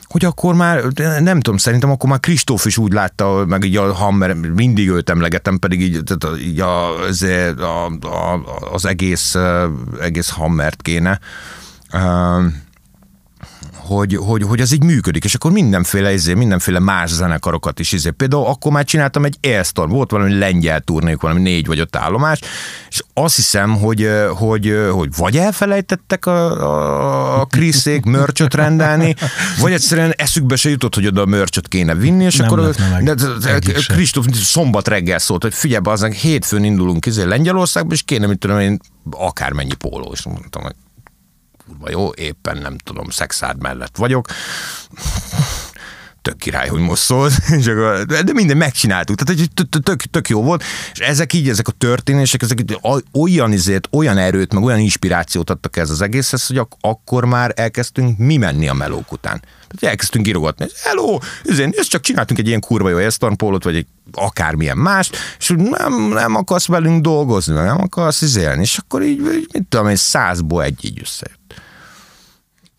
hogy akkor már, nem tudom, szerintem akkor már Kristóf is úgy látta, meg így a Hammer, mindig őt emlegetem, pedig így, tehát így az, a, a, az egész, egész Hammert kéne hogy, hogy, hogy ez így működik, és akkor mindenféle, izé, mindenféle más zenekarokat is. Izé. Például akkor már csináltam egy Airstore, volt valami lengyel turnék, valami négy vagy öt állomás, és azt hiszem, hogy, hogy, hogy vagy elfelejtettek a, a, Kriszék mörcsöt rendelni, vagy egyszerűen eszükbe se jutott, hogy oda a mörcsöt kéne vinni, és Nem akkor Kristóf szombat reggel szólt, hogy figyelj, az hétfőn indulunk izé Lengyelországba, és kéne, mit tudom én, akármennyi póló, és mondtam, hogy kurva jó, éppen nem tudom, szexárd mellett vagyok. Tök király, hogy most szólt, de minden megcsináltuk, tehát tök, tök jó volt, és ezek így, ezek a történések, ezek olyan izét, olyan erőt, meg olyan inspirációt adtak ez az egészhez, hogy ak- akkor már elkezdtünk mi menni a melók után. Tehát elkezdtünk írogatni, hello, ezt csak csináltunk egy ilyen kurva jó esztarpólot, vagy egy akármilyen más, és nem, nem akarsz velünk dolgozni, nem akarsz izélni, és akkor így, mit tudom én, százból egy így összejött.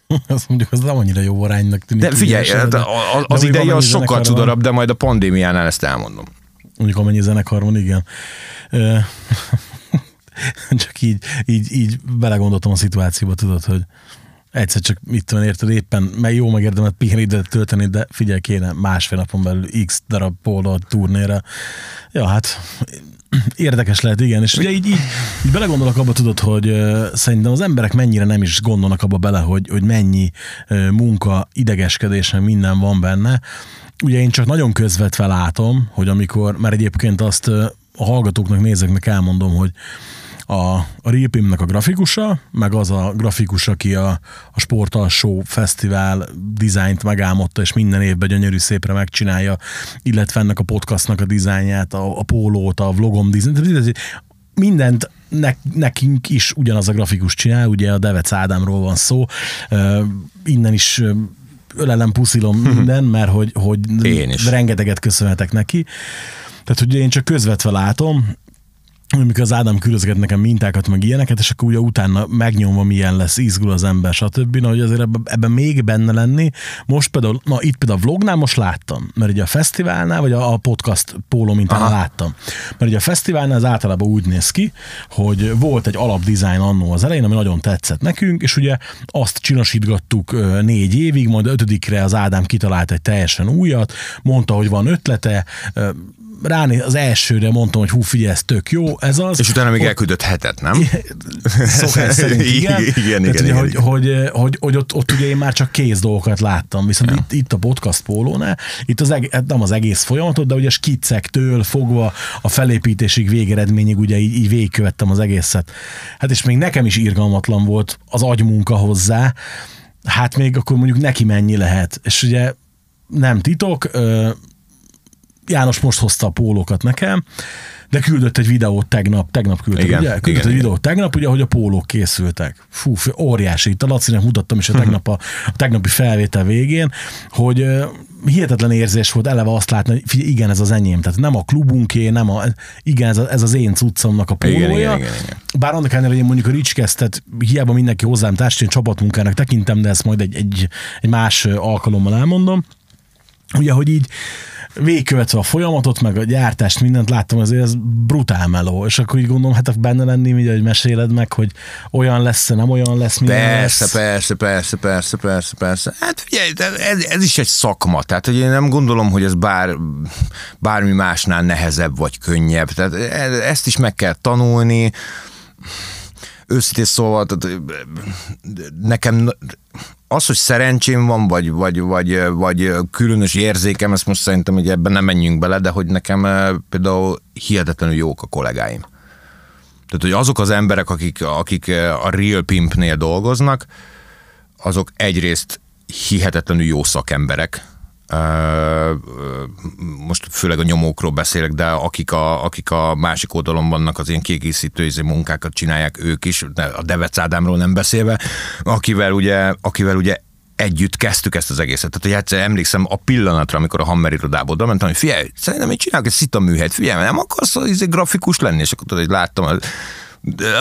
Azt mondjuk, az nem annyira jó aránynak tűnik. De figyelj, ügyesen, de, az, az ideje az sokkal cudarabb, de majd a pandémiánál ezt elmondom. Mondjuk amennyi zenekar van, igen. csak így, így, így belegondoltam a szituációba, tudod, hogy egyszer csak mit tudom, érted, éppen meg jó megérdemet pihenni ide tölteni, de figyelj, kéne másfél napon belül x darab póló turnéra. Ja, hát Érdekes lehet, igen. És ugye így, így, így belegondolok abba, tudod, hogy uh, szerintem az emberek mennyire nem is gondolnak abba bele, hogy, hogy mennyi uh, munka, idegeskedés, minden van benne. Ugye én csak nagyon közvetve látom, hogy amikor, mert egyébként azt uh, a hallgatóknak, nézőknek elmondom, hogy a, a Rilpimnek a grafikusa, meg az a grafikus, aki a, a Sportalsó Fesztivál dizájnt megálmodta, és minden évben gyönyörű szépre megcsinálja, illetve ennek a podcastnak a dizájnját, a, a pólót, a vlogom dizájnt, mindent ne, nekünk is ugyanaz a grafikus csinál, ugye a Devec Ádámról van szó, uh, innen is ölelem, puszilom minden, mert hogy, hogy rengeteget köszönhetek neki. Tehát, hogy én csak közvetve látom, amikor az Ádám küldözget nekem mintákat, meg ilyeneket, és akkor ugye utána megnyomva milyen lesz, izgul az ember, stb. Na, hogy azért ebben, ebben még benne lenni. Most például, na itt például a vlognál most láttam, mert ugye a fesztiválnál, vagy a, a podcast póló mintán láttam. Mert ugye a fesztiválnál az általában úgy néz ki, hogy volt egy alapdizájn annó az elején, ami nagyon tetszett nekünk, és ugye azt csinosítgattuk négy évig, majd ötödikre az Ádám kitalált egy teljesen újat, mondta, hogy van ötlete, ráné az elsőre mondtam, hogy hú, figyelj, ez tök jó, ez az. És utána még Ott- elküldött hetet, nem? Szokás szerint igen. Igen, igen, Tehát igen, ugye, igen, hogy, igen. hogy, hogy, hogy ott, ott ugye én már csak kész dolgokat láttam, viszont itt, itt a podcast pólónál, itt az eg- hát nem az egész folyamatot, de ugye a skiccektől fogva a felépítésig végeredményig ugye így, így végigkövettem az egészet. Hát és még nekem is irgalmatlan volt az agymunka hozzá, hát még akkor mondjuk neki mennyi lehet. És ugye nem titok, János most hozta a pólókat nekem, de küldött egy videót tegnap, tegnap küldött, Igen, ugye? Küldött igen, egy igen. videót tegnap, ugye, hogy a pólók készültek. Fú, óriási. Itt a Lacinek mutattam is a, tegnap a, a tegnapi felvétel végén, hogy hihetetlen érzés volt eleve azt látni, hogy figyelj, igen, ez az enyém. Tehát nem a klubunké, nem a, igen, ez, a, ez az én cuccomnak a Igen, pólója. igen, igen, igen. Bár annak ellenére, hogy én mondjuk a Ricskesztet hiába mindenki hozzám társ, én csapatmunkának tekintem, de ezt majd egy, egy, egy más alkalommal elmondom. Ugye, hogy így végigkövetve a folyamatot, meg a gyártást, mindent láttam, azért ez brutál meló, és akkor így gondolom, hát benne lenni, ugye, hogy meséled meg, hogy olyan lesz nem olyan lesz, milyen Persze, lesz. persze, persze, persze, persze, persze. Hát figyelj, ez, ez is egy szakma, tehát hogy én nem gondolom, hogy ez bár, bármi másnál nehezebb vagy könnyebb. Tehát e- ezt is meg kell tanulni. Őszintén szóval, tehát nekem az, hogy szerencsém van, vagy, vagy, vagy, vagy különös érzékem, ezt most szerintem, hogy ebben nem menjünk bele, de hogy nekem például hihetetlenül jók a kollégáim. Tehát, hogy azok az emberek, akik, akik a Real Pimpnél dolgoznak, azok egyrészt hihetetlenül jó szakemberek, most főleg a nyomókról beszélek, de akik a, akik a másik oldalon vannak, az én kiegészítő izé munkákat csinálják ők is, de a Devec Ádámról nem beszélve, akivel ugye, akivel ugye együtt kezdtük ezt az egészet. Tehát, hogy egyszer emlékszem a pillanatra, amikor a Hammer irodába oda mentem, hogy figyelj, szerintem én csinálok egy szita műhelyt, figyelj, nem akarsz izé, grafikus lenni? És akkor tudod, hogy láttam,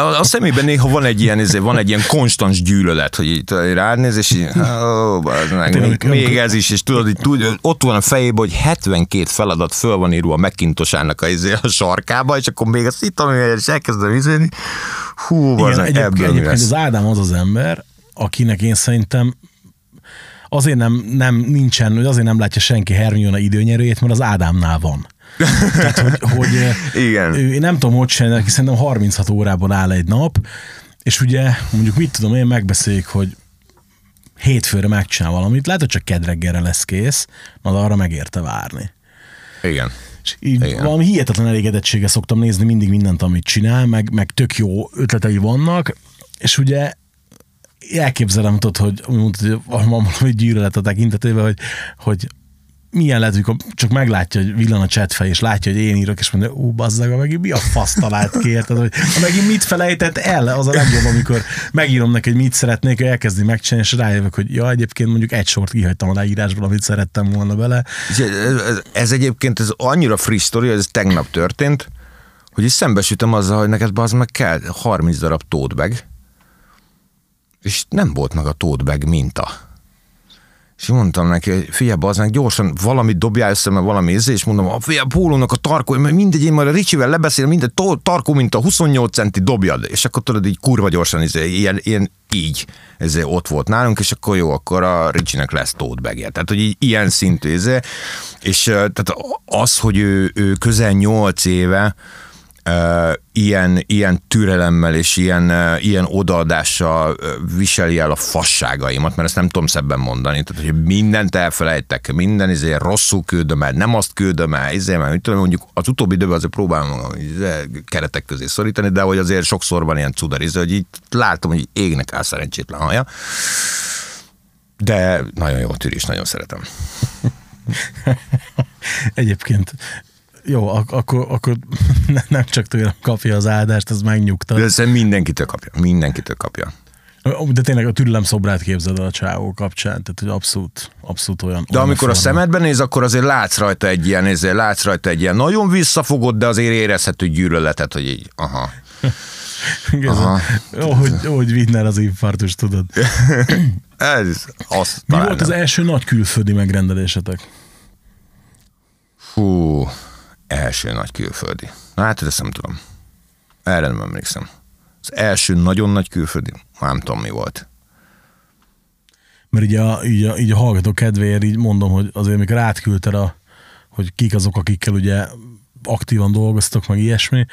a, a szemében néha van egy ilyen, izé, van egy ilyen konstans gyűlölet, hogy így rád néz, és így, ó, meg, még, még, ez is, és tudod, így, tud, ott van a fejében, hogy 72 feladat föl van írva a Macintosának a, izé, a sarkába, és akkor még a szita és elkezdem izélni. Hú, Igen, meg, egyébként, ebből egyébként az Ádám az az ember, akinek én szerintem azért nem, nem nincsen, azért nem látja senki Hermione időnyerőjét, mert az Ádámnál van. Tehát, hogy, hogy Igen. ő, én nem tudom, hogy csinálni, neki szerintem 36 órában áll egy nap, és ugye mondjuk mit tudom én, megbeszéljük, hogy hétfőre megcsinál valamit, lehet, hogy csak kedreggelre lesz kész, na arra megérte várni. Igen. És így Igen. valami hihetetlen elégedettséggel szoktam nézni mindig mindent, amit csinál, meg, meg tök jó ötletei vannak, és ugye elképzelem, tudod, hogy mondtad, hogy van valami gyűlölet a tekintetében, hogy, hogy milyen lehet, amikor csak meglátja, hogy villan a chatfej, és látja, hogy én írok, és mondja, ú, bazzag, megint mi a fasz talált ki, érted, hogy megint mit felejtett el, az a legjobb, amikor megírom neki, hogy mit szeretnék, ő elkezdi megcsinálni, és rájövök, hogy ja, egyébként mondjuk egy sort kihagytam a leírásból, amit szerettem volna bele. Ez, egyébként ez annyira friss sztori, ez tegnap történt, hogy is szembesültem azzal, hogy neked az meg kell 30 darab tote bag, és nem volt meg a tote bag minta. És mondtam neki, hogy figyelj, az meg gyorsan valamit dobjál össze, mert valami íze, és mondom, a figyelj, pólónak a tarkó, mert mindegy, én majd a Ricsivel lebeszélem, minden tarkó, mint a 28 centi dobjad, és akkor tudod, így kurva gyorsan, izé, ilyen, ilyen így, ez ott volt nálunk, és akkor jó, akkor a Ricsinek lesz tote bagje. Tehát, hogy így, ilyen szintű, izé. és tehát az, hogy ő, ő közel 8 éve, ilyen, ilyen türelemmel és ilyen, ilyen odaadással viseli el a fasságaimat, mert ezt nem tudom szebben mondani. Tehát, hogy mindent elfelejtek, minden izé rosszul küldöm el, nem azt küldöm el, izé, mert mit tudom, mondjuk az utóbbi időben azért próbálom izé, keretek közé szorítani, de hogy azért sokszor van ilyen cudar, izé, hogy így látom, hogy égnek áll szerencsétlen haja. De nagyon jó tűrés, nagyon szeretem. Egyébként jó, ak- akkor, akkor ne- nem csak tőlem kapja az áldást, ez megnyugtat. De ezt mindenkitől kapja, mindenkitől kapja. De tényleg a türelem szobrát képzeld el a csávó kapcsán, tehát hogy abszolút, abszolút olyan. De amikor a forma. szemedben néz, akkor azért látsz rajta egy ilyen, ezért látsz rajta egy ilyen nagyon visszafogott, de azért érezhető gyűlöletet, hogy így, aha. Aha. Jó, hogy, hogy vinnél az infarktus, tudod. Ez, az Mi volt az nem. első nagy külföldi megrendelésetek? Fú, első nagy külföldi. Hát ezt nem tudom. Erre nem emlékszem. Az első nagyon nagy külföldi, nem tudom mi volt. Mert így a, így a, így a hallgató kedvéért így mondom, hogy azért mikor átküldted a, hogy kik azok, akikkel ugye aktívan dolgoztok, meg ilyesmi.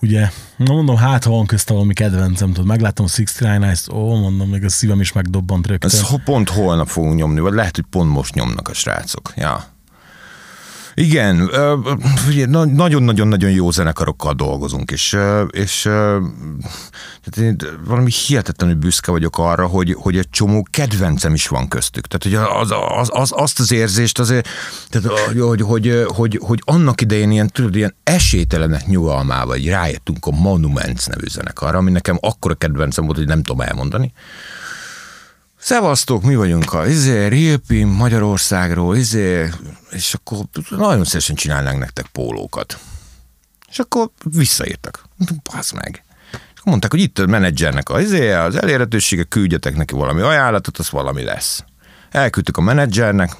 Ugye, na mondom, hát ha van közt valami kedvencem, tudod, megláttam a 69 Eyes, ó, mondom, még a szívem is megdobbant rögtön. Ez pont holnap fogunk nyomni, vagy lehet, hogy pont most nyomnak a srácok. Ja. Igen, nagyon-nagyon-nagyon jó zenekarokkal dolgozunk, és, és tehát én valami hihetetlenül büszke vagyok arra, hogy, hogy egy csomó kedvencem is van köztük. Tehát, hogy az, az, az, azt az érzést azért, tehát, hogy, hogy, hogy, hogy annak idején ilyen, tudod, ilyen esélytelenek nyugalmával, rájöttünk a Monuments nevű zenekarra, ami nekem akkora kedvencem volt, hogy nem tudom elmondani. Szevasztok, mi vagyunk a izé, Rilpi, Magyarországról, izé, és akkor nagyon szívesen csinálnánk nektek pólókat. És akkor visszaírtak. Basz meg. És akkor mondták, hogy itt a menedzsernek a izé, az elérhetősége, küldjetek neki valami ajánlatot, az valami lesz. Elküldtük a menedzsernek,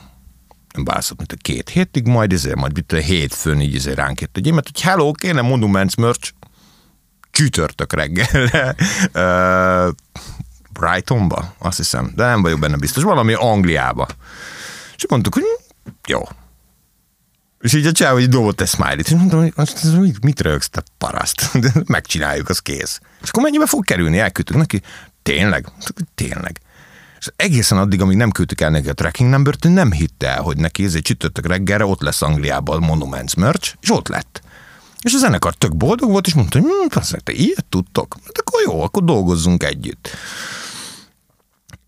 bászott, mint a két hétig, majd izé, majd itt a hétfőn így izé ránk jött egy e-mailt, hogy hello, kéne Monuments merch, csütörtök reggelre, Brightonba, azt hiszem, de nem vagyok benne biztos, valami Angliába. És mondtuk, hogy jó. És így a csáv, hogy dobott egy smiley-t, és mondtam, hogy azt, mit, mit rögsz, te paraszt, de megcsináljuk, az kész. És akkor mennyibe fog kerülni, elküldtük neki, tényleg, tényleg. És egészen addig, amíg nem küldtük el neki a tracking number ő nem hitte el, hogy neki ezért csütörtök reggelre ott lesz Angliában a Monuments merch, és ott lett. És a zenekar tök boldog volt, és mondta, hogy hm, azt te ilyet tudtok? Hát akkor jó, akkor dolgozzunk együtt.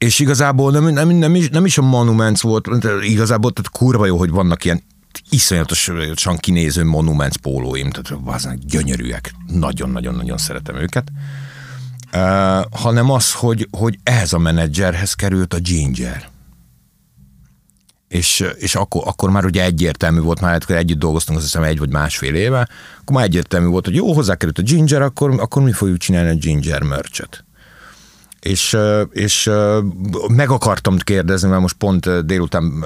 És igazából nem, nem, nem, is, nem is a Monuments volt, igazából tehát kurva jó, hogy vannak ilyen iszonyatosan kinéző Monuments pólóim, tehát bazen, gyönyörűek. Nagyon-nagyon-nagyon szeretem őket. Uh, hanem az, hogy, hogy ehhez a menedzserhez került a Ginger. És, és akkor, akkor már ugye egyértelmű volt, már akkor együtt dolgoztunk, azt hiszem egy vagy másfél éve, akkor már egyértelmű volt, hogy jó, hozzákerült a Ginger, akkor, akkor mi fogjuk csinálni a Ginger merch és, és meg akartam kérdezni, mert most pont délután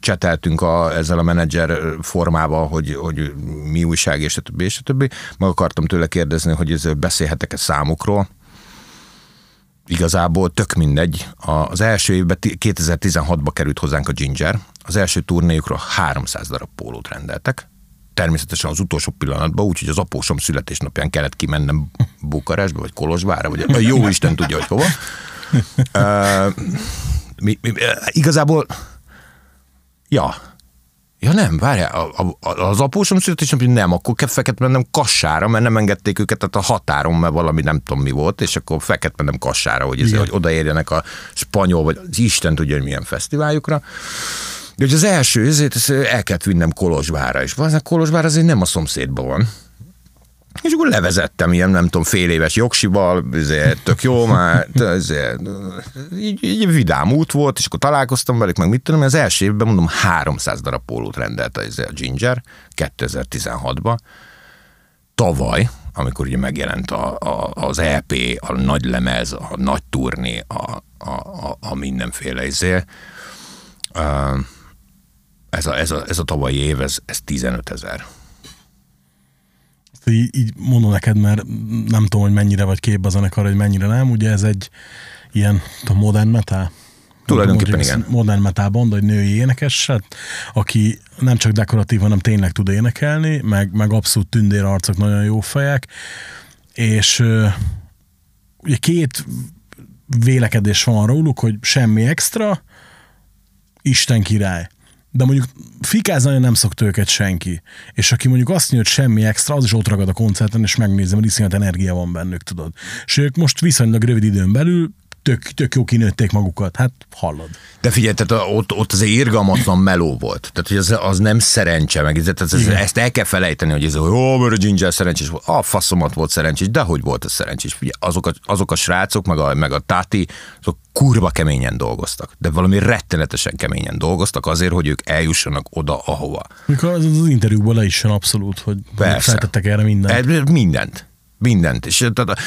cseteltünk a, ezzel a menedzser formával, hogy, hogy mi újság, és a többi, és a többi. Meg akartam tőle kérdezni, hogy ez beszélhetek-e számukról. Igazából tök mindegy. Az első évben, 2016-ban került hozzánk a Ginger. Az első turnéjukra 300 darab pólót rendeltek természetesen az utolsó pillanatban, úgyhogy az apósom születésnapján kellett kimennem Bukarestbe, vagy Kolozsvárra, vagy a jó Isten tudja, hogy hova. Uh, mi, mi, igazából, ja, Ja nem, várjál, az apósom születésnapján nem, akkor fekett mennem kassára, mert nem engedték őket, tehát a határon, mert valami nem tudom mi volt, és akkor fekett mennem kassára, hogy, ez, hogy odaérjenek a spanyol, vagy az Isten tudja, hogy milyen fesztiváljukra. De hogy az első, ezért el kellett vinnem Kolozsvára, és a Kolozsvár azért nem a szomszédban van. És akkor levezettem ilyen, nem tudom, fél éves jogsival, ezért tök jó már, ezért, így, így vidám út volt, és akkor találkoztam velük, meg mit tudom, az első évben mondom 300 darab pólót rendelt a Ginger 2016-ban. Tavaly, amikor ugye megjelent a, a, az EP, a nagy lemez, a nagy turné, a, a, a, a mindenféle izé, uh, ez a, ez a, ez a tavalyi év, ez, ez 15 ezer. Így, így mondom neked, mert nem tudom, hogy mennyire vagy képbe a zenekar, hogy mennyire nem. Ugye ez egy ilyen a modern metal? Tulajdonképpen igen. Modern metal band, egy női énekes, hát, aki nem csak dekoratív, hanem tényleg tud énekelni, meg, meg abszolút tündér arcok, nagyon jó fejek, és ugye két vélekedés van róluk, hogy semmi extra, Isten király de mondjuk fikázni nagyon nem szokta őket senki. És aki mondjuk azt hogy semmi extra, az is ott ragad a koncerten, és megnézem, hogy iszonyat energia van bennük, tudod. És ők most viszonylag rövid időn belül tök, tök jó kinőtték magukat. Hát hallod. De figyelj, tehát ott, ott az irgalmatlan meló volt. Tehát hogy az, az nem szerencse, meg ez, ez, ez, ezt el kell felejteni, hogy ez a jó, mert a Ginger szerencsés volt. A faszomat volt szerencsés, de hogy volt ez szerencsés? Figyelj, azok, a, azok a srácok, meg a, meg a táti, azok kurva keményen dolgoztak, de valami rettenetesen keményen dolgoztak azért, hogy ők eljussanak oda, ahova. Mikor az, az interjúkból le is jön abszolút, hogy Persze. feltettek erre mindent. Mindent. Mindent. És tehát,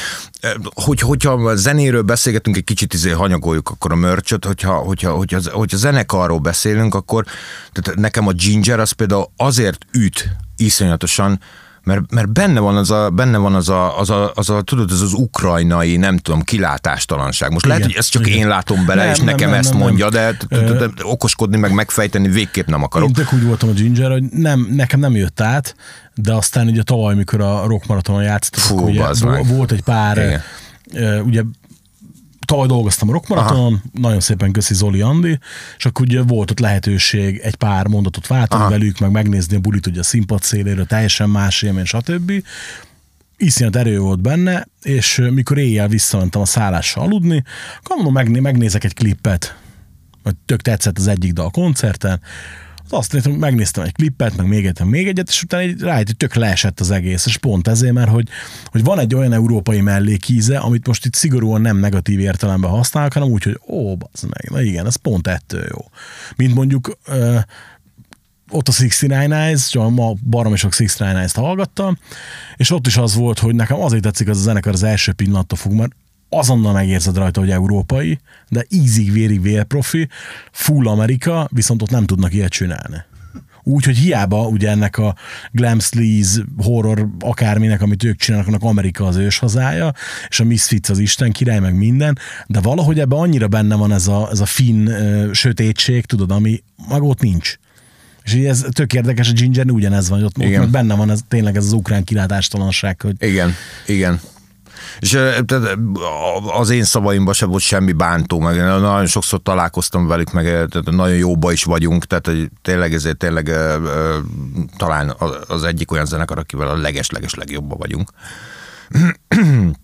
hogy, hogyha zenéről beszélgetünk, egy kicsit izé hanyagoljuk akkor a mörcsöt, hogyha, hogyha, hogyha, hogyha zenekarról beszélünk, akkor tehát nekem a Ginger az például azért üt iszonyatosan, mert, mert benne van az a, benne van az a, az a, az a tudod, az az ukrajnai, nem tudom, kilátástalanság. Most igen, lehet, hogy ezt csak igen. én látom bele, nem, és nekem nem, nem, ezt nem, mondja, de okoskodni, meg megfejteni végképp nem akarok. Én tök úgy voltam a Ginger, hogy nem, nekem nem jött át, de aztán ugye tavaly, mikor a Rock Maratonon játszottak, Fú, ugye, volt egy pár, ugye tavaly dolgoztam a Rockmaratonon, Aha. nagyon szépen köszi Zoli Andi, és akkor ugye volt ott lehetőség egy pár mondatot váltani Aha. velük, meg megnézni a bulit ugye a színpad széléről, teljesen más élmény, stb. Iszonyat erő volt benne, és mikor éjjel visszamentem a szállásra aludni, akkor mondom, megné- megnézek egy klippet, hogy tök tetszett az egyik dal koncerten, azt néztem, megnéztem egy klippet, meg még egyet, még egyet, és utána egy, rájött, hogy tök leesett az egész, és pont ezért, mert hogy, hogy van egy olyan európai mellékíze, amit most itt szigorúan nem negatív értelemben használok, hanem úgy, hogy ó, bazd meg, na igen, ez pont ettől jó. Mint mondjuk ö, ott a 69 Eyes, ma barom a 69 Eyes-t hallgattam, és ott is az volt, hogy nekem azért tetszik az a zenekar az első pillanattól fog, mert azonnal megérzed rajta, hogy európai, de ízig vérig vérprofi, full Amerika, viszont ott nem tudnak ilyet csinálni. Úgyhogy hiába ugye ennek a glam sleaze, horror, akárminek, amit ők csinálnak, annak Amerika az ős hazája, és a Misfits az Isten király, meg minden, de valahogy ebben annyira benne van ez a, ez a finn uh, sötétség, tudod, ami mag ott nincs. És ez tök érdekes, a Ginger ugyanez van, ott, ott benne van ez, tényleg ez az ukrán kilátástalanság. Hogy... Igen, igen. És az én szavaimban sem volt semmi bántó, meg nagyon sokszor találkoztam velük, meg tehát nagyon jóba is vagyunk, tehát tényleg ezért tényleg talán az egyik olyan zenekar, akivel a leges-leges legjobban vagyunk.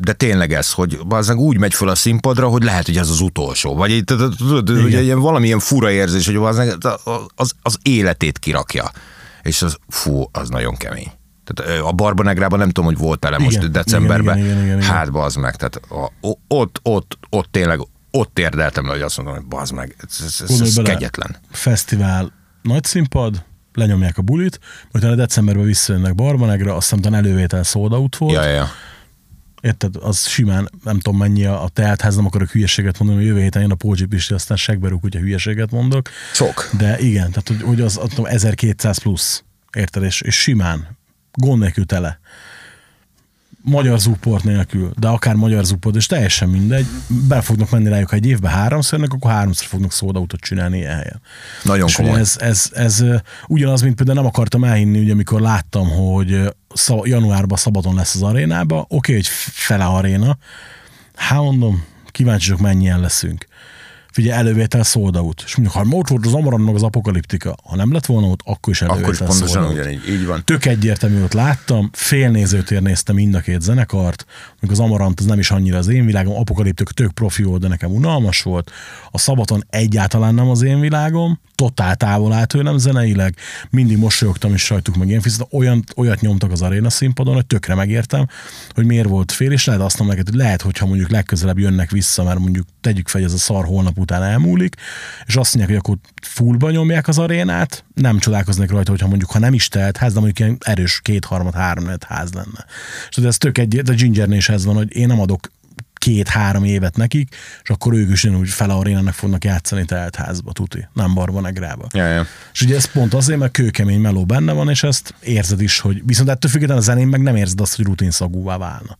De tényleg ez, hogy bazdmeg úgy megy föl a színpadra, hogy lehet, hogy ez az utolsó. Vagy tudod, ilyen valamilyen fura érzés, hogy az, az, az életét kirakja. És az, fú, az nagyon kemény. Tehát a Barbanegrában nem tudom, hogy volt-e most decemberben. Igen, igen, igen, igen, hát bazd meg, tehát a, ott, ott, ott tényleg ott érdeltem le, hogy azt mondom, hogy bazd meg, ez, ez, ez, ez kegyetlen. Fesztivál, nagy színpad, lenyomják a bulit, majd a decemberben visszajönnek Barbanegra, azt hiszem elővétel sold out volt. Ja, ja. Érted, az simán, nem tudom mennyi a, a teltház, nem akarok hülyeséget mondani, hogy jövő héten jön a Pócsi Pisti, aztán segberúk, hogyha hülyeséget mondok. Sok. De igen, tehát hogy, hogy az, az 1200 plusz, érted, és, és simán gond nélkül tele. Magyar zúport nélkül, de akár magyar zúport, és teljesen mindegy. Be fognak menni rájuk, ha egy évben háromszor jönnek, akkor háromszor fognak szódautot csinálni ilyen helyen. Nagyon és komoly. Ez, ez, ez, ugyanaz, mint például nem akartam elhinni, ugye, amikor láttam, hogy januárban szabadon lesz az arénába, oké, okay, hogy fele aréna, hát mondom, kíváncsiak mennyien leszünk figyelj, elővétel sold out. És mondjuk, ha ott volt az Amaran meg az apokaliptika, ha nem lett volna ott, akkor is elővétel Akkor is pontosan ugyanígy, így van. Tök egyértelmű, ott láttam, fél nézőtér néztem mind a két zenekart, még az Amarant az nem is annyira az én világom, apokaliptik tök profi volt, de nekem unalmas volt. A szabaton egyáltalán nem az én világom, totál távol áll tőlem zeneileg, mindig mosolyogtam és sajtuk meg ilyen fizet, olyan, olyat nyomtak az aréna színpadon, hogy tökre megértem, hogy miért volt fél, és lehet azt mondom neked, hogy lehet, hogyha mondjuk legközelebb jönnek vissza, mert mondjuk tegyük fel, hogy ez a szar holnap után elmúlik, és azt mondják, hogy akkor fullba nyomják az arénát, nem csodálkoznék rajta, hogyha mondjuk, ha nem is telt ház, de mondjuk ilyen erős kétharmad, három ház lenne. És ez tök egy, a Gingernél is ez van, hogy én nem adok két-három évet nekik, és akkor ők is úgy fele arénának fognak játszani házba, tuti, nem Barbanegrába. Ja, ja. És ugye ez pont azért, mert kőkemény meló benne van, és ezt érzed is, hogy viszont ettől függetlenül a zenén meg nem érzed azt, hogy rutinszagúvá válna.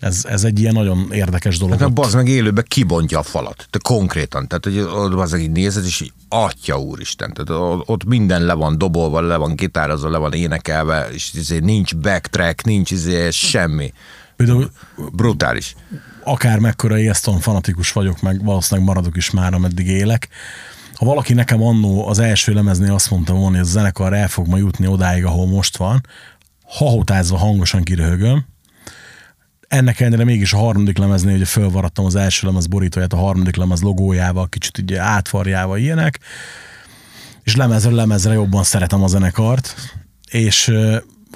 Ez, ez egy ilyen nagyon érdekes dolog. Hát az meg élőben kibontja a falat. De konkrétan. Tehát, hogy ott az így nézed, és így, atya úristen. Tehát ott minden le van dobolva, le van gitározva, le van énekelve, és izé nincs backtrack, nincs izé semmi. Például brutális. Akár mekkora Easton fanatikus vagyok, meg valószínűleg maradok is már, ameddig élek. Ha valaki nekem annó az első lemeznél azt mondta volna, hogy a zenekar el fog ma jutni odáig, ahol most van, hahotázva hangosan kiröhögöm, ennek ellenére mégis a harmadik lemeznél ugye fölvaradtam az első lemez borítóját, a harmadik lemez logójával, kicsit ugye átvarjával ilyenek, és lemezre lemezre jobban szeretem a zenekart, és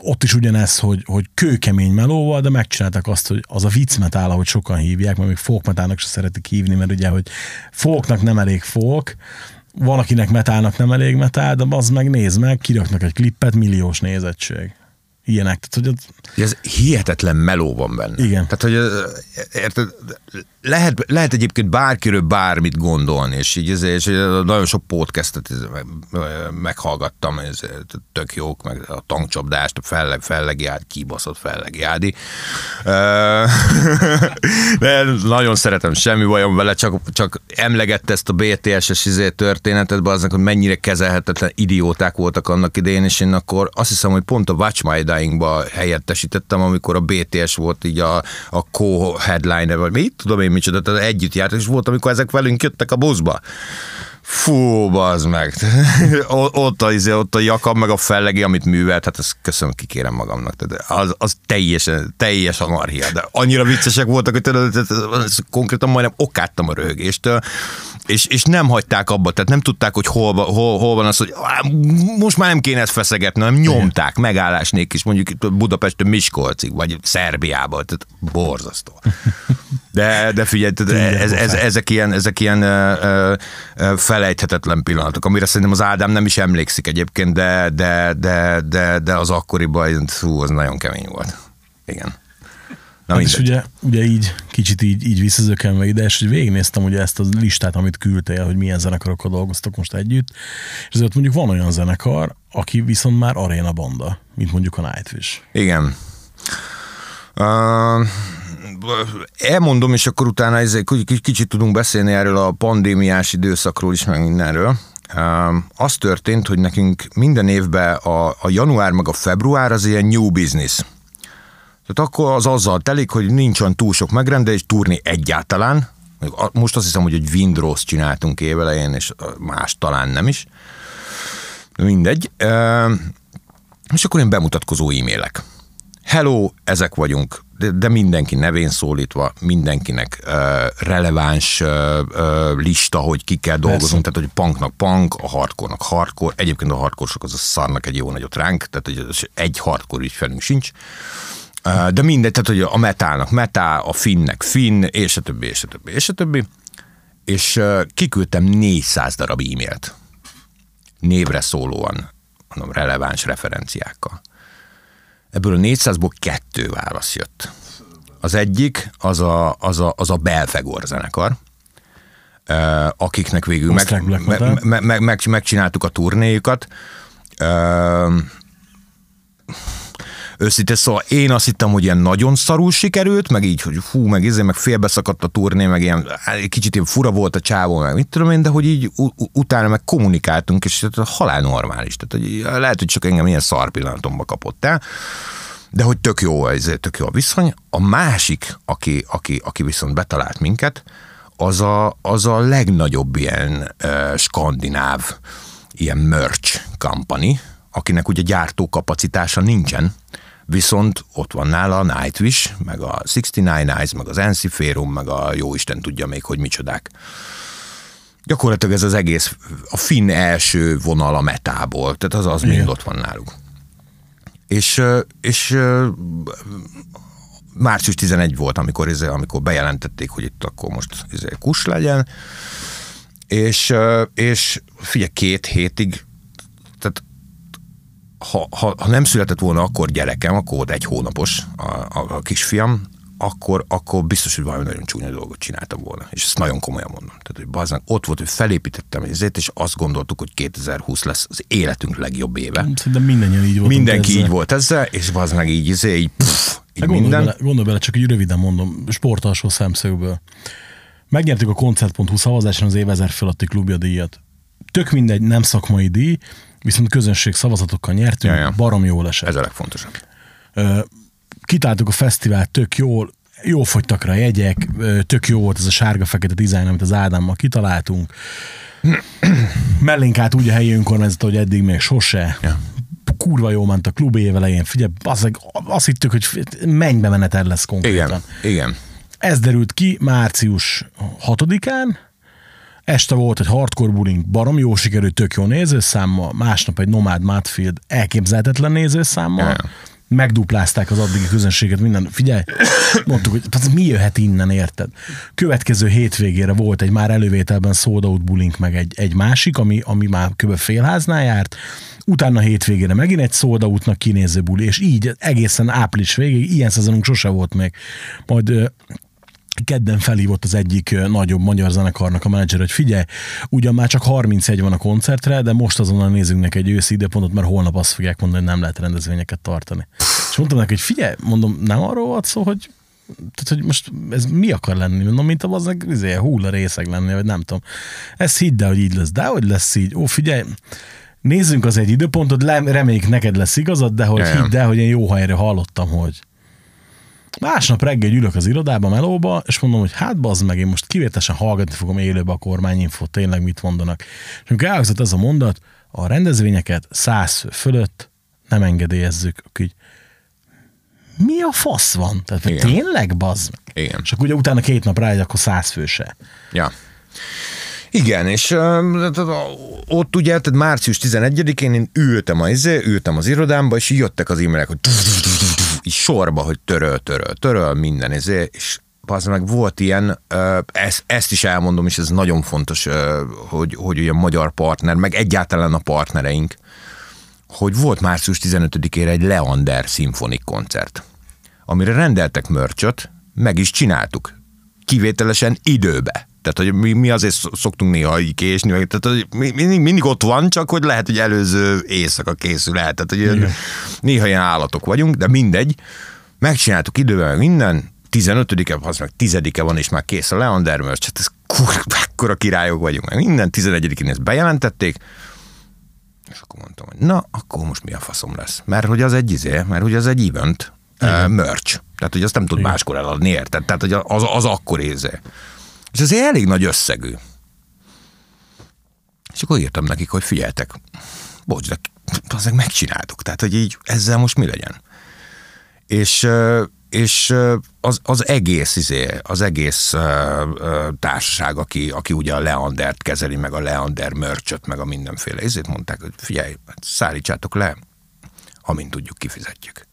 ott is ugyanez, hogy, hogy kőkemény melóval, de megcsináltak azt, hogy az a vicc metal, ahogy sokan hívják, mert még folk metalnak se szeretik hívni, mert ugye, hogy folknak nem elég folk, van, akinek metálnak nem elég metál, de az meg néz meg, kiraknak egy klippet, milliós nézettség. Ilyenek. Tehát, hogy az, Ez hihetetlen meló van benne. Igen. Tehát, hogy érted, lehet, lehet egyébként bárkiről bármit gondolni, és így ezért, és nagyon sok podcastet ez- meg- meghallgattam, ez tök jók, meg a tankcsapdást, a felleg, fellegiád, kibaszott fellegiádi. De nagyon szeretem, semmi bajom vele, csak, csak emlegette ezt a BTS-es izé történetet, aznak, hogy mennyire kezelhetetlen idióták voltak annak idején, és én akkor azt hiszem, hogy pont a Watch My Dying-ba helyettesítettem, amikor a BTS volt így a, a co-headliner, vagy mit tudom én micsoda, tehát együtt járt, és volt, amikor ezek velünk jöttek a buszba. Fú, bazd meg. Ott, a, izé, ott a jakab, meg a fellegi, amit művelt, hát ezt köszönöm, kikérem magamnak. Tehát az, az teljesen, teljes anarchia. De annyira viccesek voltak, hogy ez konkrétan majdnem okáttam a röhögéstől, és, és nem hagyták abba, tehát nem tudták, hogy hol, hol, hol van az, hogy á, most már nem kéne ezt feszegetni, hanem nyomták megállásnék is, mondjuk itt Budapestől Miskolcig, vagy Szerbiába, tehát borzasztó. De, de figyelj, ez, ez, ezek ilyen, ezek ilyen ö, ö, felejthetetlen pillanatok, amire szerintem az Ádám nem is emlékszik egyébként, de, de, de, de, de az akkoriban, fú, az nagyon kemény volt. Igen. Na hát és ugye, ugye így, kicsit így, így visszazökenve ide, és hogy végignéztem ugye ezt a listát, amit küldtél, hogy milyen zenekarokkal dolgoztak most együtt, és azért mondjuk van olyan zenekar, aki viszont már aréna banda, mint mondjuk a Nightwish. Igen. Uh, elmondom, és akkor utána ezért kicsit, tudunk beszélni erről a pandémiás időszakról is, meg mindenről. Az történt, hogy nekünk minden évben a, a január meg a február az ilyen new business. Tehát akkor az azzal telik, hogy nincs olyan túl sok megrendelés, turni egyáltalán. Most azt hiszem, hogy egy Windrose csináltunk évelején, és más talán nem is. Mindegy. És akkor én bemutatkozó e-mailek. Hello, ezek vagyunk, de, de mindenki nevén szólítva, mindenkinek uh, releváns uh, uh, lista, hogy ki kell dolgoznunk, tehát hogy punknak punk, a hardcore-nak hardcore, egyébként a hardcore az a szarnak egy jó nagyot ránk, tehát hogy egy hardcore ügyfelünk sincs, uh, de mindegy, tehát hogy a metának metá, a finnek finn, és a többi, és a többi, és a többi, és uh, kiküldtem 400 darab e-mailt. Névre szólóan, mondom, releváns referenciákkal. Ebből a 400-ból kettő válasz jött. Az egyik, az a, az a, az a Belfegor zenekar, akiknek végül meg, meg, meg, meg, megcsináltuk a turnéjukat. Őszintén szóval én azt hittem, hogy ilyen nagyon szarul sikerült, meg így, hogy fú, meg izé, meg félbeszakadt a turné, meg ilyen egy kicsit ilyen fura volt a csávó, meg mit tudom én, de hogy így utána meg kommunikáltunk, és halál normális. Tehát hogy lehet, hogy csak engem ilyen szar pillanatomba kapott el, de hogy tök jó, ez tök jó a viszony. A másik, aki, aki, aki viszont betalált minket, az a, az a legnagyobb ilyen uh, skandináv ilyen merch company, akinek ugye gyártókapacitása nincsen, viszont ott van nála a Nightwish, meg a 69 Eyes, meg az Ensiferum, meg a jó Isten tudja még, hogy micsodák. Gyakorlatilag ez az egész, a finn első vonal a metából, tehát az, az mind Igen. ott van náluk. És, és március 11 volt, amikor, izé, amikor bejelentették, hogy itt akkor most izé, kus legyen, és, és figyelj, két hétig, tehát ha, ha, ha nem született volna akkor gyerekem, akkor volt egy hónapos a, a, a kisfiam, akkor, akkor biztos, hogy valami nagyon csúnya dolgot csináltam volna. És ezt nagyon komolyan mondom. Tehát, hogy bazdmeg, ott volt, hogy felépítettem ezért, és azt gondoltuk, hogy 2020 lesz az életünk legjobb éve. Szerintem mindannyian így volt. Mindenki így volt ezzel, és az meg így, izé, így, pff, így Hát gondolj, minden. bele, gondolj bele, csak így röviden mondom, sportalsó szemszögből. Megnyertük a koncert.hu szavazáson az év ezer fölötti klubja díjat. Tök mindegy, nem szakmai díj, viszont közönség szavazatokkal nyertünk, Ja, ja. barom jól esett. Ez a legfontosabb. Kitáltuk a fesztivált tök jól, jól fogytak rá jegyek, tök jó volt ez a sárga-fekete dizájn, amit az Ádámmal kitaláltunk. Mellénk állt úgy a helyi önkormányzat, hogy eddig még sose. Ja. Kurva jó ment a klub évelején. Figyelj, azt, azt hittük, hogy mennybe menetel lesz konkrétan. Igen, igen. Ez derült ki március 6-án, este volt egy hardcore bullying, barom jó sikerült, tök jó nézőszámmal, másnap egy Nomad Matfield elképzelhetetlen nézőszámmal, ja. megduplázták az addigi közönséget, minden. Figyelj, mondtuk, hogy tehát mi jöhet innen, érted? Következő hétvégére volt egy már elővételben sold out bulink, meg egy, egy másik, ami, ami már kb. félháznál járt, utána hétvégére megint egy sold outnak kinéző buli, és így egészen április végéig, ilyen szezonunk sose volt még. Majd kedden felhívott az egyik nagyobb magyar zenekarnak a menedzser, hogy figyelj, ugyan már csak 31 van a koncertre, de most azonnal nézzünk neki egy őszi időpontot, mert holnap azt fogják mondani, hogy nem lehet rendezvényeket tartani. És mondtam neki, hogy figyelj, mondom, nem arról volt szó, hogy tehát, hogy most ez mi akar lenni? Mondom, mint a az izé, hulla részeg lenni, vagy nem tudom. Ez hidd el, hogy így lesz. De hogy lesz így? Ó, figyelj, nézzünk az egy időpontot, reméljük neked lesz igazad, de hogy hidd el, hogy én jó helyre hallottam, hogy Másnap reggel ülök az irodába, melóba, és mondom, hogy hát bazd meg, én most kivételesen hallgatni fogom élőbe a kormányinfót, tényleg mit mondanak. És amikor elhangzott ez a mondat, a rendezvényeket száz fölött nem engedélyezzük. Így, mi a fasz van? Tehát Igen. tényleg bazd meg? Igen. És akkor ugye utána két nap rá, akkor száz fő se. Ja. Igen, és ott ugye, tehát március 11-én én ültem, a, izé, ültem az irodámba, és jöttek az e-mailek, hogy így sorba, hogy töröl, töröl, töröl minden, izé, és az meg volt ilyen, ezt, ezt is elmondom, és ez nagyon fontos, hogy, hogy ugye a magyar partner, meg egyáltalán a partnereink, hogy volt március 15-ére egy Leander szimfonik koncert, amire rendeltek mörcsöt, meg is csináltuk. Kivételesen időbe. Tehát, hogy mi, mi azért szo- szoktunk néha így késni, tehát, hogy mi, mindig, mindig ott van, csak hogy lehet, hogy előző éjszaka készül el. Tehát, hogy ilyen, néha ilyen állatok vagyunk, de mindegy. Megcsináltuk időben minden, 15-e, az meg 10-e van, és már kész a Leander merch, hát ez kur, akkora királyok vagyunk, meg minden 11-én ezt bejelentették, és akkor mondtam, hogy na, akkor most mi a faszom lesz? Mert hogy az egy izé, mert hogy az egy event, uh, merch. Tehát, hogy azt nem tud Igen. máskor eladni, érted? Tehát, hogy az, az akkor izé. És azért elég nagy összegű. És akkor írtam nekik, hogy figyeltek, bocs, de azért megcsináltuk. Tehát, hogy így ezzel most mi legyen? És, és az, az egész, izé, az egész társaság, aki, aki ugye a Leandert kezeli, meg a Leander mörcsöt, meg a mindenféle ezért mondták, hogy figyelj, hát szállítsátok le, amint tudjuk, kifizetjük.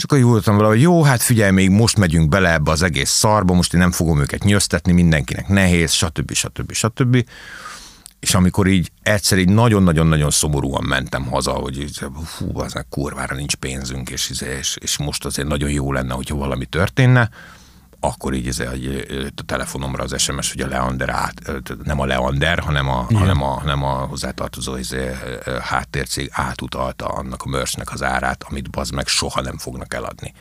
És akkor voltam vele, hogy jó, hát figyelj, még most megyünk bele ebbe az egész szarba, most én nem fogom őket nyöztetni, mindenkinek nehéz, stb. stb. stb. És amikor így egyszer így nagyon-nagyon-nagyon szomorúan mentem haza, hogy így, fú, az kurvára nincs pénzünk, és, és, és most azért nagyon jó lenne, hogyha valami történne, akkor így hogy jött a telefonomra az SMS, hogy a Leander át, nem a Leander, hanem a, hanem a, hanem a hozzátartozó izé, háttércég átutalta annak a merchnek az árát, amit bazd meg soha nem fognak eladni.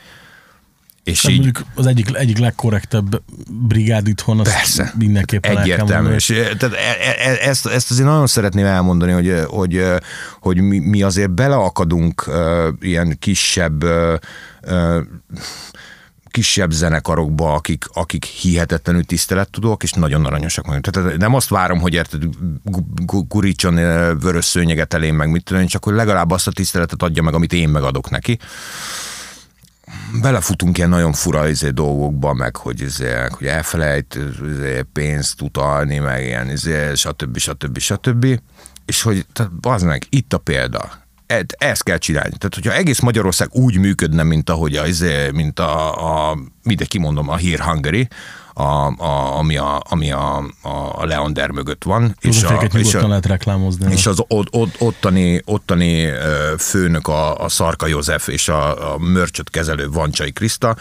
És Tehát így, mondjuk az egyik, egyik legkorrektebb brigád itthon, az Persze. mindenképpen Egyértelmű. És, eh, tehát e- e- ezt, ezt azért nagyon szeretném elmondani, hogy, hogy, hogy mi, mi azért beleakadunk uh, ilyen kisebb uh, kisebb zenekarokba, akik, akik hihetetlenül tisztelettudók, és nagyon aranyosak vagyunk. Tehát nem azt várom, hogy érted, gu- gu- gurítson vörös szőnyeget elém, meg mit tudom, csak hogy legalább azt a tiszteletet adja meg, amit én megadok neki belefutunk ilyen nagyon fura izé, dolgokba, meg hogy, izé, hogy elfelejt izé, pénzt utalni, meg ilyen, izé, stb. stb. stb. És hogy tehát, az meg, itt a példa. Ezt kell csinálni. Tehát, hogyha egész Magyarország úgy működne, mint ahogy a, izé, mint a, a mindegy, kimondom, a Here Hungary, a, a, ami, a, ami a, a Leander mögött van. És a, és a, lehet reklámozni. és az ott, ott, ottani, ottani főnök a, a Szarka József és a, a mörcsöt kezelő Vancsai Kriszta,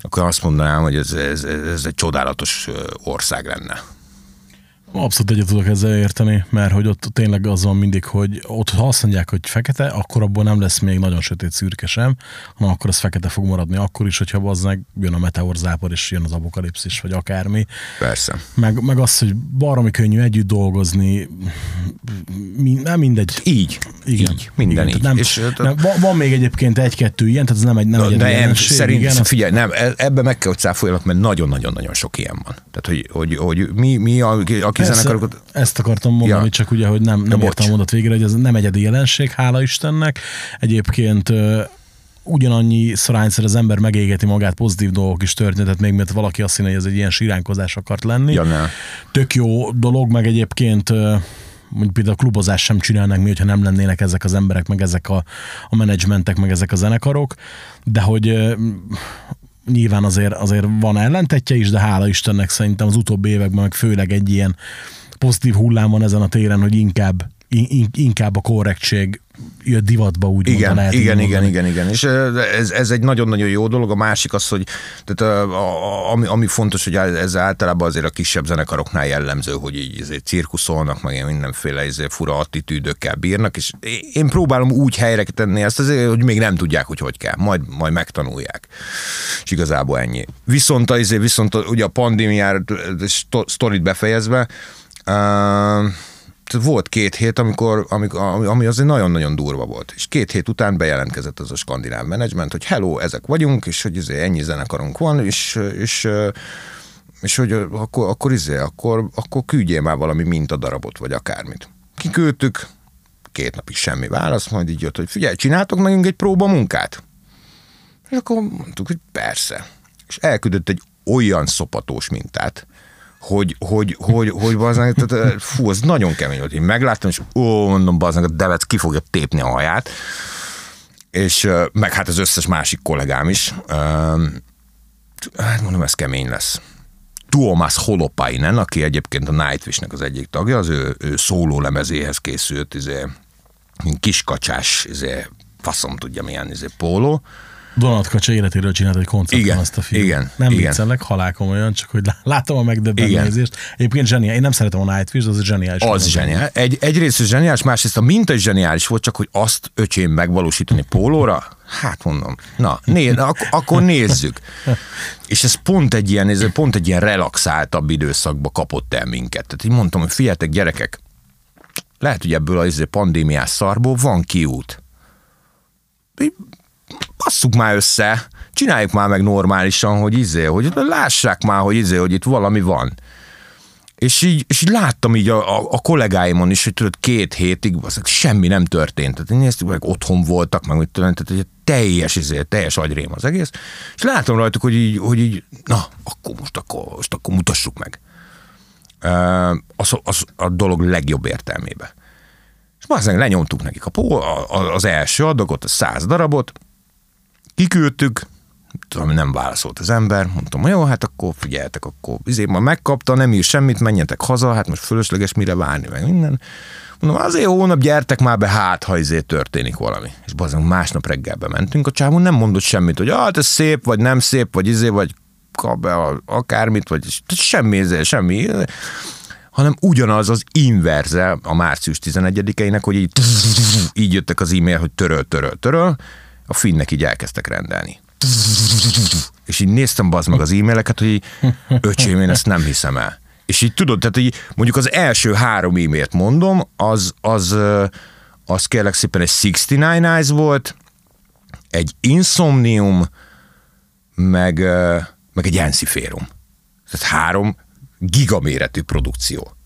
akkor azt mondanám, hogy ez, ez, ez egy csodálatos ország lenne. Abszolút egyet tudok ezzel érteni, mert hogy ott tényleg az van mindig, hogy ott ha azt mondják, hogy fekete, akkor abból nem lesz még nagyon sötét szürke sem, hanem akkor az fekete fog maradni, akkor is, hogyha az meg jön a meteorzápor, és jön az apokalipszis, vagy akármi. Persze. Meg, meg az, hogy baromi könnyű együtt dolgozni, mi, nem mindegy. Így, Igen. így, minden igen, így. Nem, és, nem, van, van, még egyébként egy-kettő ilyen, tehát ez nem egy, nem egy nem, jelenség, szerint, igen, azt- figyelj, nem, e- ebbe meg kell, hogy cáfoljanak, mert nagyon-nagyon-nagyon sok ilyen van. Tehát, hogy, hogy, hogy mi, mi a, aki Persze, zenekarokat... Ezt akartam mondani, Ja. csak ugye, hogy nem, nem bocs. értem a mondat végére, hogy ez nem egyedi jelenség, hála Istennek. Egyébként ugyanannyi szorányszer az ember megégeti magát, pozitív dolgok is történtek, tehát még mert valaki azt hinné, hogy ez egy ilyen siránkozás akart lenni. Ja, ne. Tök jó dolog, meg egyébként mondjuk például a klubozás sem csinálnak mi, hogyha nem lennének ezek az emberek, meg ezek a, a menedzsmentek, meg ezek a zenekarok, de hogy nyilván azért, azért van ellentetje is, de hála Istennek szerintem az utóbbi években meg főleg egy ilyen pozitív hullám van ezen a téren, hogy inkább in- inkább a korrektség jött divatba, úgy igen, lehet igen, igen, mondani. igen, igen, és ez, ez egy nagyon-nagyon jó dolog. A másik az, hogy tehát, a, a, ami, ami fontos, hogy ez általában azért a kisebb zenekaroknál jellemző, hogy így ezért cirkuszolnak, meg ilyen mindenféle ezért fura attitűdökkel bírnak, és én próbálom úgy helyre tenni ezt, azért, hogy még nem tudják, hogy hogy kell, majd, majd megtanulják. És igazából ennyi. Viszont, azért, viszont ugye a pandémiára sztorit befejezve, uh, volt két hét, amikor, amikor, ami azért nagyon-nagyon durva volt. És két hét után bejelentkezett az a skandináv menedzsment, hogy hello, ezek vagyunk, és hogy izé ennyi zenekarunk van, és, és, és hogy akkor, akkor, izé, akkor, akkor küldjél már valami mintadarabot, vagy akármit. Kiküldtük, két napig semmi válasz, majd így jött, hogy figyelj, csináltok nekünk egy próba munkát? És akkor mondtuk, hogy persze. És elküldött egy olyan szopatós mintát, hogy, hogy, hogy, hogy bazdmeg, tehát, fú, az nagyon kemény volt. Én megláttam, és ó, mondom, bazdmeg, a Devec ki fogja tépni a haját, és meg hát az összes másik kollégám is. Hát mondom, ez kemény lesz. Tuomas Holopainen, aki egyébként a Nightwish-nek az egyik tagja, az ő, ő szóló lemezéhez készült, izé, kiskacsás, izé, faszom tudja milyen izé, póló, Donald Kacsa életéről csinált egy koncerten igen, azt a film. Igen, nem igen. viccelek, halálkomolyan, csak hogy látom a megdöbbenőzést. Egyébként zseniális. Én nem szeretem a Nightwish, az zseniális. Az zseniális. Egy, egyrészt zseniális, másrészt a minta is zseniális volt, csak hogy azt öcsém megvalósítani pólóra, hát mondom, na, né, ak- akkor nézzük. És ez pont egy ilyen, ez pont egy ilyen relaxáltabb időszakba kapott el minket. Tehát így mondtam, hogy figyeljetek gyerekek, lehet, hogy ebből a pandémiás szarból van kiút. Basszuk már össze, csináljuk már meg normálisan, hogy izé, hogy lássák már, hogy izé, hogy itt valami van. És így, és így láttam így a, a, a kollégáimon is, hogy tudod, két hétig az, semmi nem történt. Tehát néztük, meg otthon voltak, meg mit tudom, tehát egy teljes, izé, teljes agyrém az egész. És látom rajtuk, hogy így, hogy így na, akkor most akkor, most akkor mutassuk meg. Az, az a dolog legjobb értelmébe. És már lenyomtuk nekik a, pó, az első adagot, a száz darabot, kiküldtük, tudom, nem válaszolt az ember, mondtam, jó, hát akkor figyeljetek, akkor izé, ma megkapta, nem ír semmit, menjetek haza, hát most fölösleges mire várni, meg minden. Mondom, azért hónap gyertek már be, hát, ha izé történik valami. És bazán, másnap reggelbe mentünk, a csávon nem mondott semmit, hogy ah, ez szép, vagy nem szép, vagy izé, vagy kap be akármit, vagy semmi, izé, semmi. Hanem ugyanaz az inverze a március 11-einek, hogy így, így jöttek az e-mail, hogy töröl, töröl, töröl, a finnek így elkezdtek rendelni. És így néztem bazd meg az e-maileket, hogy így, öcsém, én ezt nem hiszem el. És így tudod, tehát így mondjuk az első három e-mailt mondom, az, az, az kérlek szépen egy 69 Eyes volt, egy Insomnium, meg, meg egy Enciférum. Tehát három gigaméretű produkció.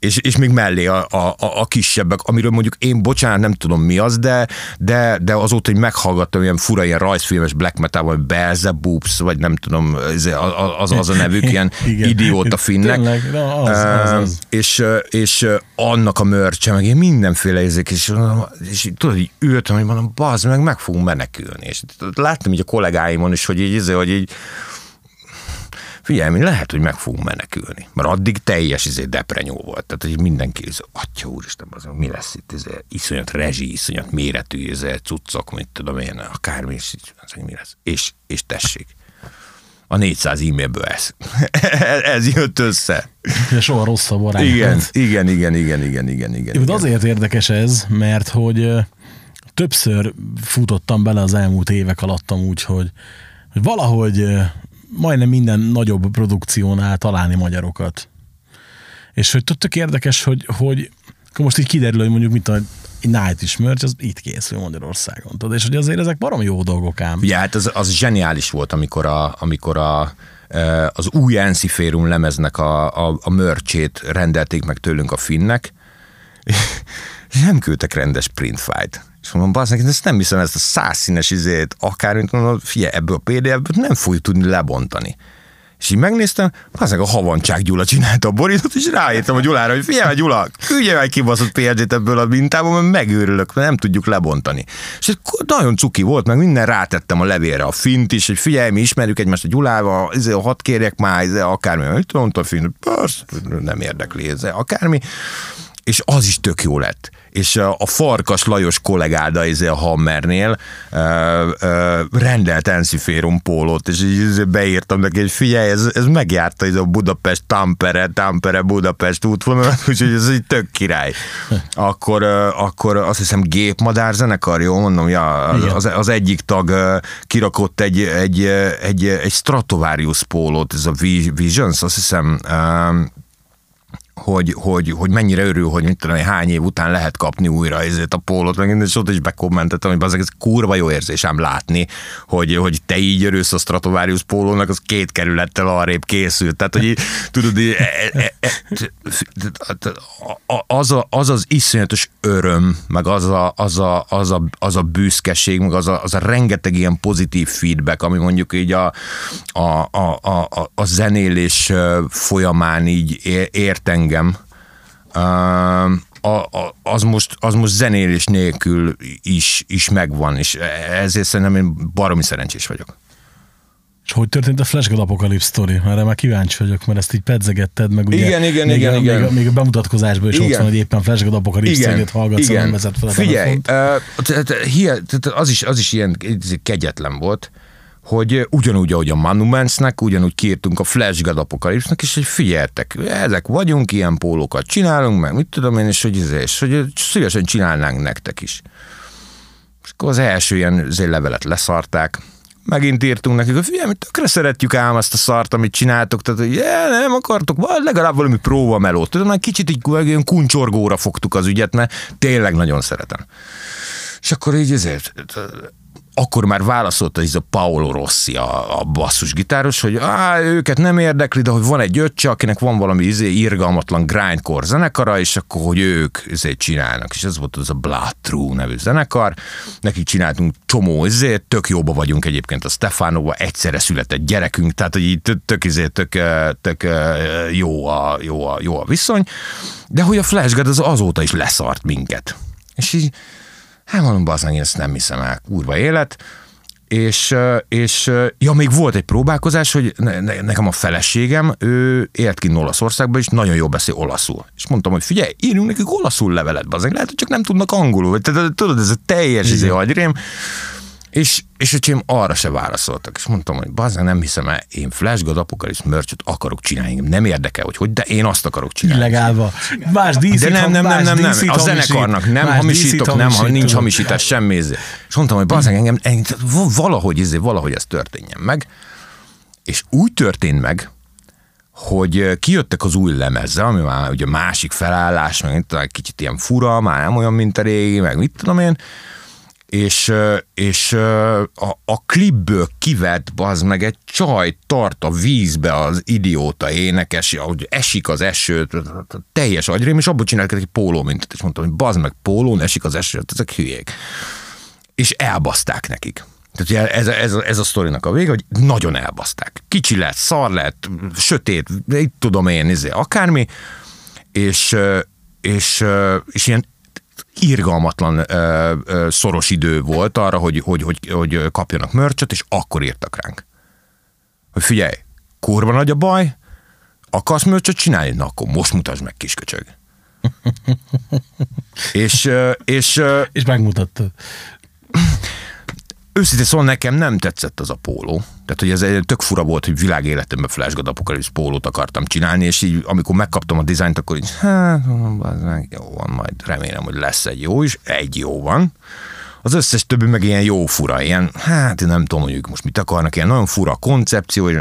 És, és még mellé a, a, a, kisebbek, amiről mondjuk én, bocsánat, nem tudom mi az, de, de, de azóta, hogy meghallgattam ilyen fura, ilyen rajzfilmes black metal, vagy Belzebubs, vagy nem tudom, az az, az a nevük, ilyen idióta finnek. Tényleg, na, az, az, az. És, és annak a mörcse, meg én mindenféle ezek, és, és tudod, így ültem, hogy mondom, bazd meg, meg fogunk menekülni. És láttam így a kollégáimon is, hogy így, hogy így figyelj, mi lehet, hogy meg fogunk menekülni. Mert addig teljes izé deprenyó volt. Tehát, hogy mindenki, izé, atya úristen, az, mi lesz itt, izé, iszonyat rezsi, iszonyat méretű izé, cuccok, mit tudom én, akármi, és, hogy mi lesz. És, és tessék. A 400 e-mailből ez. ez jött össze. De soha rosszabb arány. Igen, igen, igen, igen, igen, igen, igen. igen. Azért érdekes ez, mert hogy többször futottam bele az elmúlt évek alatt úgy, hogy, hogy valahogy majdnem minden nagyobb produkciónál találni magyarokat. És hogy tök érdekes, hogy, hogy most így kiderül, hogy mondjuk mit a Night is merch, az itt készül Magyarországon. Tudod? És hogy azért ezek barom jó dolgok ám. Ja, hát az, az zseniális volt, amikor a, amikor a az új Enciférum lemeznek a, a, a mörcsét rendelték meg tőlünk a finnek, nem küldtek rendes printfájt. És mondom, bazd neki, ezt nem hiszem, ezt a százszínes izét, akármint mondom, figyelj, ebből a PDF-ből nem fogjuk tudni lebontani. És így megnéztem, az a Havancsák Gyula csinálta a borítót, és ráírtam a Gyulára, hogy figyelj, Gyula, küldje egy kibaszott példányt ebből a mintából, mert megőrülök, mert nem tudjuk lebontani. És ez nagyon cuki volt, meg minden rátettem a levélre, a fint is, hogy figyelj, mi ismerjük egymást a Gyulával, ezért hat kérjek már, ezért akármi, hogy tudom, a fint, persze, nem érdekli, ez akármi és az is tök jó lett. És a Farkas Lajos kollégáda izé a Hammernél ö, ö, rendelt Enciférum pólót, és így izé beírtam neki, hogy figyelj, ez, ez megjárta ez a Budapest Tampere, Tampere Budapest útvonalat, úgyhogy ez egy tök király. Akkor, ö, akkor azt hiszem gépmadár zenekar, jó mondom, ja, az, az egyik tag kirakott egy, egy, egy, egy Stratovarius pólót, ez a Visions, azt hiszem, hogy, hogy, hogy mennyire örül, hogy mit tudom, hány év után lehet kapni újra ezért a pólót, meg és ott is bekommentettem, hogy ez kurva jó érzésem látni, hogy, hogy te így örülsz a Stratovarius pólónak, az két kerülettel arrébb készült. Tehát, hogy tudod, így, e, e, e, az, a, az az iszonyatos öröm, meg az a, az a, az a, az a büszkeség, meg az a, az a rengeteg ilyen pozitív feedback, ami mondjuk így a, a, a, a, a zenélés folyamán így ért engem, a, a, az, most, az most zenélés nélkül is, is megvan, és ezért szerintem én baromi szerencsés vagyok. És hogy történt a Flash God Apocalypse sztori? Erre már kíváncsi vagyok, mert ezt így pedzegetted, meg ugye igen, igen, még, igen, a, igen. Még, a, még a bemutatkozásban is igen. ott van, hogy éppen Flash God Apocalypse sztorit hallgatsz, igen. nem vezet fel a Figyelj, uh, az, is, az is ilyen kegyetlen volt, hogy ugyanúgy, ahogy a Monumentsnek, ugyanúgy kiírtunk a Flash God apocalypse és hogy figyeltek, ezek vagyunk, ilyen pólókat csinálunk, meg mit tudom én, és hogy, és hogy szívesen csinálnánk nektek is. És akkor az első ilyen levelet leszarták, megint írtunk nekik, hogy figyelj, mi tökre szeretjük ám azt a szart, amit csináltok, tehát hogy yeah, nem akartok, vagy legalább valami melót. Tudom, egy kicsit így olyan kuncsorgóra fogtuk az ügyet, mert tényleg nagyon szeretem. És akkor így ezért akkor már válaszolt ez a Paolo Rossi, a, a basszusgitáros, hogy á, őket nem érdekli, de hogy van egy öccse, akinek van valami izé, irgalmatlan grindcore zenekara, és akkor, hogy ők izé csinálnak. És ez volt az a Blood True nevű zenekar. Nekik csináltunk csomó izé, tök jóba vagyunk egyébként a Stefánóba, egyszerre született gyerekünk, tehát hogy így tök, izé, tök, tök jó, a, jó, a, jó a viszony, de hogy a Flash God az azóta is leszart minket. És így Hát mondom, bazán, ezt nem hiszem el, kurva élet. És, és ja, még volt egy próbálkozás, hogy ne, nekem a feleségem, ő élt ki Olaszországban, és nagyon jól beszél olaszul. És mondtam, hogy figyelj, írjunk nekik olaszul levelet, bazán, lehet, hogy csak nem tudnak angolul. Tehát, tudod, ez a teljes izé agyrém. És, és öcsém arra se válaszoltak, és mondtam, hogy bazen nem hiszem el, én Flash God Apocalypse merch akarok csinálni, nem érdekel, hogy hogy, de én azt akarok csinálni. Illegálva. Más díszít, de nem, nem, nem, nem, nem, a zenekarnak nem hamisítok, nem, ha nincs hamisítás, semmi. És mondtam, hogy bazen engem, engem valahogy, izé, valahogy ez történjen meg. És úgy történt meg, hogy kijöttek az új lemezzel, ami már ugye másik felállás, meg kicsit ilyen fura, már nem olyan, mint a régi, meg mit tudom én, és, és a, a klipből kivett bazd meg egy csaj tart a vízbe az idióta énekes, ahogy esik az eső, teljes agyrém, és abból csinálják egy póló mintet, és mondtam, hogy bazd meg pólón esik az eső, ezek hülyék. És elbaszták nekik. Tehát ez, ez, ez a sztorinak a vége, hogy nagyon elbaszták. Kicsi lett, szar lett, sötét, itt tudom én, izé, akármi, és, és, és ilyen irgalmatlan ö, ö, szoros idő volt arra, hogy, hogy, hogy, hogy kapjanak mörcsöt, és akkor írtak ránk. Hogy figyelj, kurva nagy a baj, akarsz mörcsöt csinálni? Na akkor most mutasd meg, kisköcsög. és, és, és megmutattad őszintén szóval nekem nem tetszett az a póló. Tehát, hogy ez egy tök fura volt, hogy világéletemben Flash God Apocalypse pólót akartam csinálni, és így amikor megkaptam a dizájnt, akkor így, hát, jó van, majd remélem, hogy lesz egy jó is. Egy jó van. Az összes többi meg ilyen jó fura, ilyen, hát nem tudom, ők most mit akarnak, ilyen nagyon fura koncepció, hogy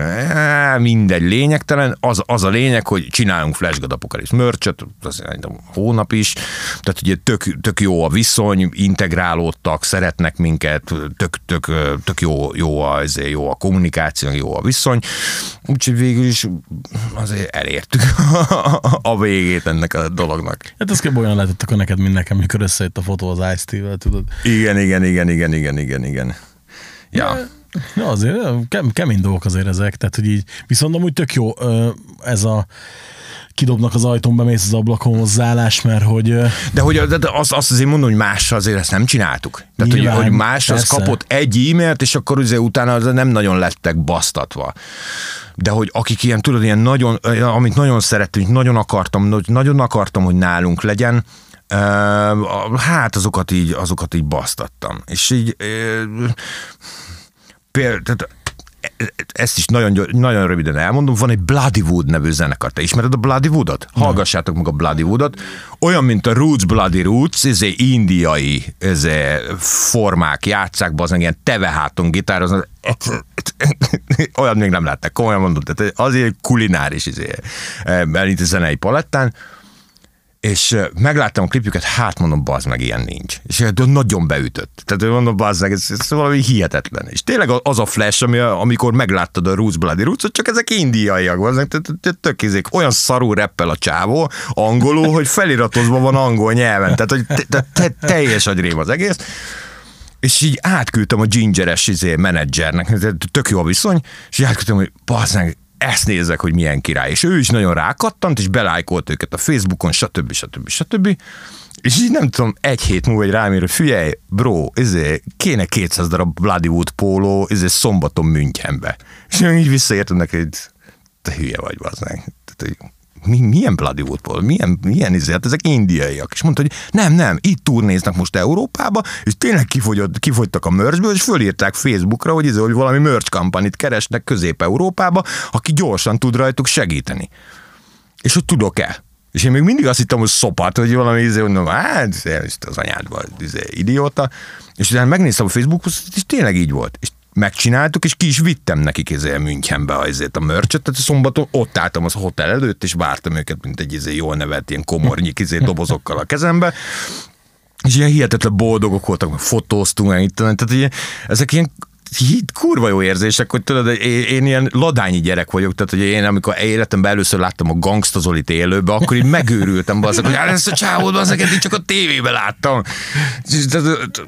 mindegy, lényegtelen. Az, az a lényeg, hogy csinálunk Flash God Apocalypse merch az hónap is, tehát ugye tök, tök jó a viszony, integrálódtak, szeretnek minket, tök, tök, tök jó, jó, a, jó a kommunikáció, jó a viszony, úgyhogy végül is azért elértük a végét ennek a dolognak. Hát ez olyan lehetett akkor neked, mint nekem, mikor összejött a fotó az Ice-T-vel, tudod? Igen, igen, igen, igen, igen, igen, igen. Ja. Ja, azért kem, kemény dolgok azért ezek, tehát hogy így, viszont amúgy tök jó ez a kidobnak az ajtón, bemész az ablakon hozzáállás, mert hogy... De hogy de azt, azt azért mondom, hogy más azért ezt nem csináltuk. Tehát, hogy, Nyilván, hogy más az persze. kapott egy e-mailt, és akkor ugye utána az nem nagyon lettek basztatva. De hogy akik ilyen, tudod, ilyen nagyon, amit nagyon szerettünk, nagyon akartam, nagyon akartam, hogy nálunk legyen, hát azokat így, azokat így basztattam. És így például, tehát ezt is nagyon, nagyon röviden elmondom, van egy Bloodywood nevű zenekar. Te ismered a Bloodywoodot? Hallgassátok meg a Bloodywoodot. Olyan, mint a Roots Bloody Roots, ez egy indiai ez formák játszák, az ilyen teveháton gitároznak. Olyan még nem látták, komolyan mondom. Tehát azért kulináris izé, itt a zenei palettán. És megláttam a klipjüket, hát mondom, bazd meg, ilyen nincs. És de nagyon beütött. Tehát mondom, bazd meg, ez, ez valami hihetetlen. És tényleg az a flash, ami, amikor megláttad a Roots Bloody Roots, csak ezek indiaiak, bazd meg, tök izék, olyan szarú reppel a csávó, angolul, hogy feliratozva van angol nyelven. Tehát, hogy te, te, te, teljes agyrém az egész. És így átküldtem a gingeres izé, menedzsernek, tök jó a viszony, és így átküldtem, hogy bazd meg, ezt nézzek, hogy milyen király. És ő is nagyon rákattant, és belájkolt őket a Facebookon, stb. stb. stb. És így nem tudom, egy hét múlva egy rám ír, hogy figyelj, bro, izé, kéne 200 darab Bloodywood póló, izé, szombaton Münchenbe. És én így visszaértem neki, hogy te hülye vagy, bazd meg. Tehát, mi, milyen Bloodywood póló, milyen, milyen izé, hát ezek indiaiak. És mondta, hogy nem, nem, itt turnéznak most Európába, és tényleg kifogyott, kifogytak a merchből, és fölírták Facebookra, hogy, izé, hogy valami merch kampanit keresnek Közép-Európába, aki gyorsan tud rajtuk segíteni. És hogy tudok-e? És én még mindig azt hittem, hogy szopat, hogy valami izé, mondom, hát, az anyádban, izé, idióta. És utána megnéztem a Facebookot, és tényleg így volt. És megcsináltuk, és ki is vittem nekik izé Münchenbe azért a mörcsöt, tehát szombaton ott álltam az hotel előtt, és vártam őket, mint egy izé jól nevelt ilyen komornyik izé dobozokkal a kezembe. És ilyen hihetetlen boldogok voltak, fotóztunk, meg itt, tehát ugye, ezek ilyen kurva jó érzések, hogy tudod, én, én ilyen ladányi gyerek vagyok, tehát hogy én amikor életemben először láttam a Gangsta Zolit élőbe, akkor így megőrültem, bazzak, hogy ezt a csávót, bazzak, eddig csak a tévében láttam. Tehát,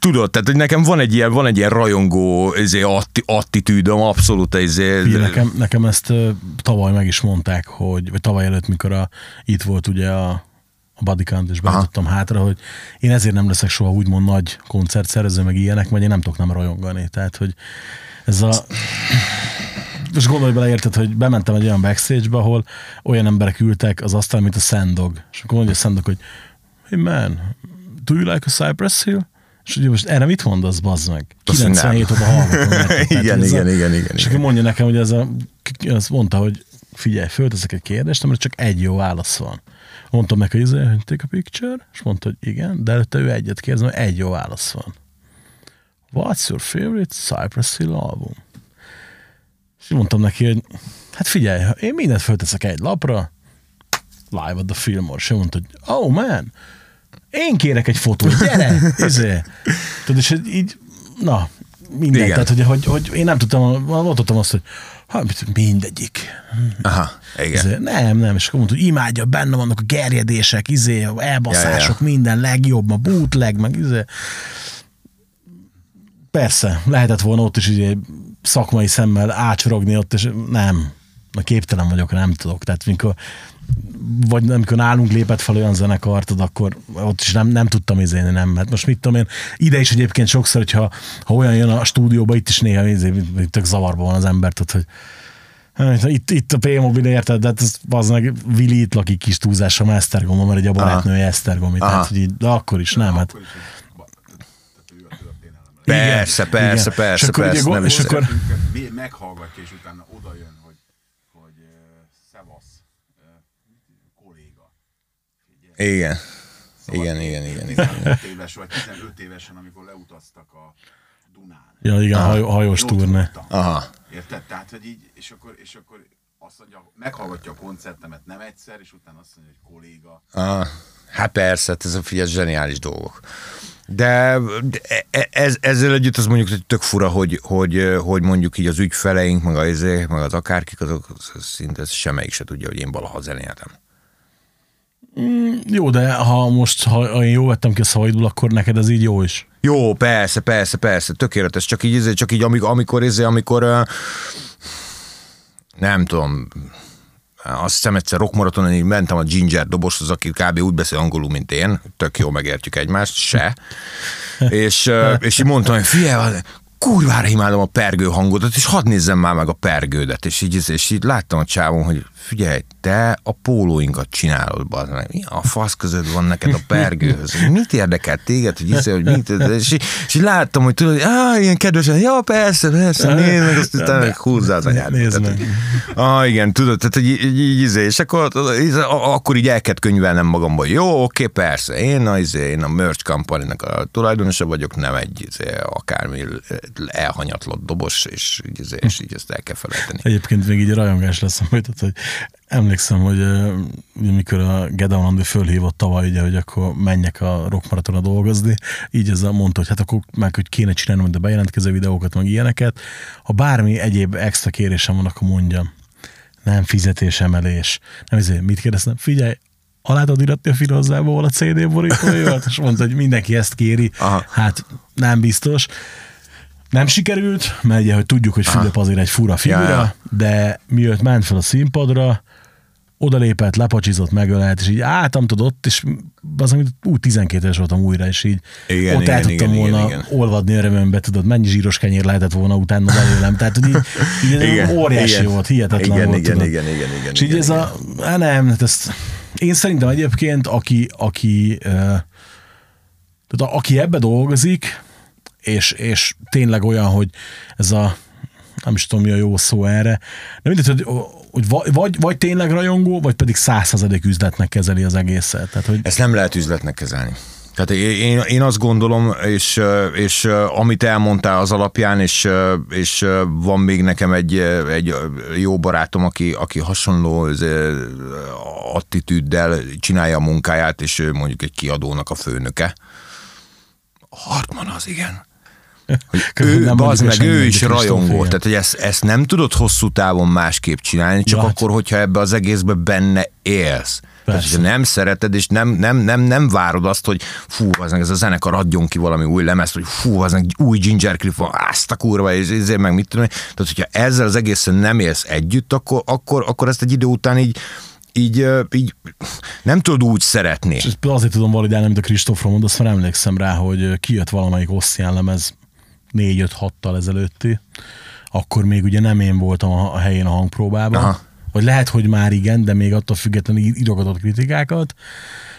Tudod, tehát hogy nekem van egy ilyen, van egy ilyen rajongó izé, atti, attitűdöm, abszolút izé, Figyelj, nekem, nekem ezt tavaly meg is mondták, hogy, vagy tavaly előtt, mikor a, itt volt ugye a, a Bodycount, és beadottam hátra, hogy én ezért nem leszek soha úgymond nagy koncertszervező, meg ilyenek, mert én nem tudok nem rajongani. Tehát, hogy ez a... És gondolj bele, érted, hogy bementem egy olyan backstage-be, ahol olyan emberek ültek az asztal, mint a Sandog. És akkor mondja a Sandog, hogy hey man, do you like a Cypress Hill? És ugye most erre mit mondasz, bazd meg? Azt, hogy nem. 97 óta hallgatom. Igen, hogy ez igen, a- igen, igen, És igen. mondja nekem, hogy ez a, azt mondta, hogy figyelj, fölteszek egy kérdést, amire csak egy jó válasz van. Mondtam neki, hogy izé, hogy take a picture, és mondta, hogy igen, de előtte ő egyet kérdez, mert egy jó válasz van. What's your favorite Cypress Hill album? És mondtam neki, hogy hát figyelj, én mindent fölteszek egy lapra, live at the Fillmore, és mondta, hogy oh man, én kérek egy fotót, gyere, izé. Tudod, és így, na, minden. Igen. Tehát, hogy, hogy, hogy, én nem tudtam, mondottam azt, hogy ha, mindegyik. Aha, igen. Izé, nem, nem, és akkor mondta, hogy imádja, benne vannak a gerjedések, izé, elbaszások, Ja, ja. minden legjobb, a bootleg, meg izé. Persze, lehetett volna ott is izé, szakmai szemmel ácsorogni ott, és nem, na képtelen vagyok, nem tudok. Tehát mikor, vagy amikor nálunk lépett fel olyan zenekar, tudod, akkor ott is nem, nem tudtam izélni, nem. Hát most mit tudom én, ide is egyébként sokszor, hogyha ha olyan jön a stúdióba, itt is néha izé, tök zavarban van az ember, tudod, hogy Hát, Itt, itt a P-mobil érted, de hát ez az meg Vili itt lakik kis túlzással, mert Esztergomban, mert egy a barátnője Esztergomi, tehát hogy így, de akkor is nem, hát Akkor is, hogy ba- tehát ő a történelem. Persze, persze, igen. persze, És akkor ugye persze, go- nem és is- akkor- Szeretünket vé- meghallgatja, és utána oda jön, hogy, hogy uh, szevasz, uh, kolléga. Igen. Szóval Igen, igen, igen, igen. 15 éves vagy 15 évesen, amikor leutaztak a Dunán. ja, igen, haj, hajós turné. Aha. Érted? Tehát, hogy így, és akkor, és akkor azt mondja, meghallgatja a koncertemet nem egyszer, és utána azt mondja, hogy kolléga. Ah, hát persze, hát ez a figyelj, zseniális dolgok. De de e- ez, ezzel együtt az mondjuk hogy tök fura, hogy, hogy, hogy mondjuk így az ügyfeleink, meg az, meg az akárkik, azok az szinte semmelyik se tudja, hogy én valaha zenéltem. Jó, de ha most, ha én jól vettem ki a szavaidból, akkor neked ez így jó is. Jó, persze, persze, persze, tökéletes, csak így, izé, csak így amikor, amikor, izé, amikor ö, nem tudom, azt hiszem egyszer rockmaratonon így mentem a Ginger doboshoz, aki kb. úgy beszél angolul, mint én, tök jó megértjük egymást, se. és, és így mondtam, hogy figyelj, kurvára imádom a pergő hangodat, és hadd nézzem már meg a pergődet. És így, és így láttam a csávon, hogy figyelj, te a pólóinkat csinálod, bazd meg. Mi a fasz között van neked a pergőhöz? Mit érdekel téged, hogy hiszel, hogy mit, és, így, és így láttam, hogy tudod, hogy ah, ilyen kedvesen, ja, persze, persze, nézd meg, azt utána meg húzzá az anyád. Nézd meg. Ah, igen, tudod, tehát hogy így, így, így, izé, és akkor, így, akkor így el kellett könyvelnem magamban, jó, oké, persze, én a, izé, én a merch company a tulajdonosa vagyok, nem egy izé, akármi elhanyatlott dobos, és, így, és így ezt el kell felejteni. Egyébként még így rajongás lesz majd, hogy emlékszem, hogy ugye, mikor a Gedeon Andi fölhívott tavaly, ugye, hogy akkor menjek a rockmaratona dolgozni, így ezzel mondta, hogy hát akkor meg, hogy kéne csinálnom de bejelentkező videókat, meg ilyeneket. Ha bármi egyéb extra kérésem van, akkor mondjam. Nem fizetésemelés. Nem ezért, mit kérdeztem? Figyelj, alá tudod iratni a filozzába, hol a CD borítója? És mondta, hogy mindenki ezt kéri. Aha. Hát nem biztos. Nem sikerült, mert ugye, hogy tudjuk, hogy Fülöp azért egy fura figura, Ja, ja. de miért ment fel a színpadra, odalépett, lepacsizott, megölelt, és így álltam, tudod, ott, és az, amit úgy 12 éves voltam újra, és így Igen, ott igen, el tudtam igen, volna igen, olvadni örömömbe, tudod, mennyi zsíros kenyér lehetett volna utána belőlem, tehát hogy így, így Igen, óriási igen. volt, hihetetlen Igen, volt, igen, tudod. igen, igen, igen, És így igen, ez a, á, nem, hát ezt, én szerintem egyébként, aki, aki, uh, tehát a- aki ebbe dolgozik, és, és tényleg olyan, hogy ez a, nem is tudom mi a jó szó erre, de mindegy, hogy, hogy vagy, vagy, tényleg rajongó, vagy pedig százszerzadék üzletnek kezeli az egészet. Tehát, hogy Ezt nem lehet üzletnek kezelni. Tehát én, én azt gondolom, és, és amit elmondtál az alapján, és, és van még nekem egy, egy jó barátom, aki, aki hasonló ez, attitűddel csinálja a munkáját, és ő mondjuk egy kiadónak a főnöke. Hartman az, igen. Hogy ő, bazd meg, ő is rajongó. Tehát, hogy ezt, ezt nem tudod hosszú távon másképp csinálni, csak Ja, akkor, hogyha ebbe az egészbe benne élsz. Tehát, Persze. hogyha nem szereted, és nem, nem, nem, nem várod azt, hogy fú, az ez a zenekar adjon ki valami új lemezt, hogy fú, az új Ginger Cliff van, azt a kurva, és ezért meg mit tudom. Tehát, hogyha ezzel az egészen nem élsz együtt, akkor, akkor, akkor ezt egy idő után így, így, így nem tudod úgy szeretni. és azért tudom validálni, amit a Kristófról mondasz, mert emlékszem rá, hogy kijött valamelyik Oszcián lemez 4-5-6-tal ezelőtti, akkor még ugye nem én voltam a, helyén a hangpróbában, Aha. vagy lehet, hogy már igen, de még attól függetlenül írogatott kritikákat,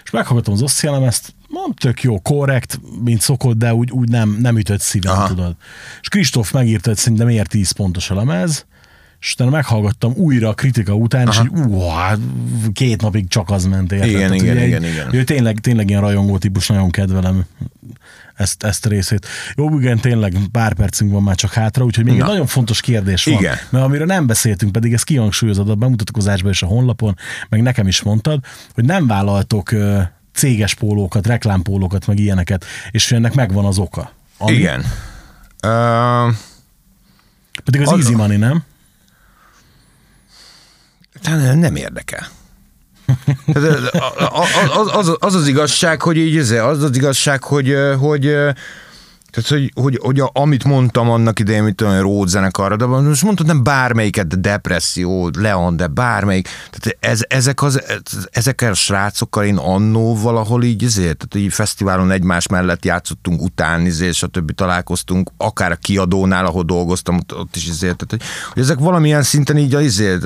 és meghallgattam az Oszcián lemezt, mondom, tök jó, korrekt, mint szokott, de úgy, úgy nem, nem ütött szívem, Aha. tudod. És Kristóf megírta, hogy szerintem miért 10 pontos a lemez, és utána meghallgattam újra a kritika után, Aha. és így, ú, hát két napig csak az ment, érted? Igen, Tehát, igen, igen, egy- igen. Ő tényleg, tényleg ilyen rajongó típus, nagyon kedvelem ezt, ezt a részét. Jó, igen, tényleg pár percünk van már csak hátra, úgyhogy még Na. egy nagyon fontos kérdés van. Igen. Mert amiről nem beszéltünk, pedig ezt kihangsúlyozod a bemutatkozásban és a honlapon, meg nekem is mondtad, hogy nem vállaltok céges pólókat, reklámpólókat, meg ilyeneket, és ennek megvan az oka. Ami, Igen. Uh, Pedig az, Az- easy money, nem? Hát nem érdekel. A- Az, az, az az igazság, hogy így ez, az az igazság, hogy, hogy tehát, hogy, hogy, hogy a, amit mondtam annak idején, mit tudom, Ród zenekarra, de most mondtad nem bármelyiket, de depresszió, Leon, de bármelyik. Tehát ez, ezek az, ez- ezekkel a srácokkal én annó valahol így ezért, tehát így fesztiválon egymás mellett játszottunk után, izé, és a többi találkoztunk, akár a kiadónál, ahol dolgoztam, ott, ott is ezért, tehát, hogy, hogy ezek valamilyen szinten így azért,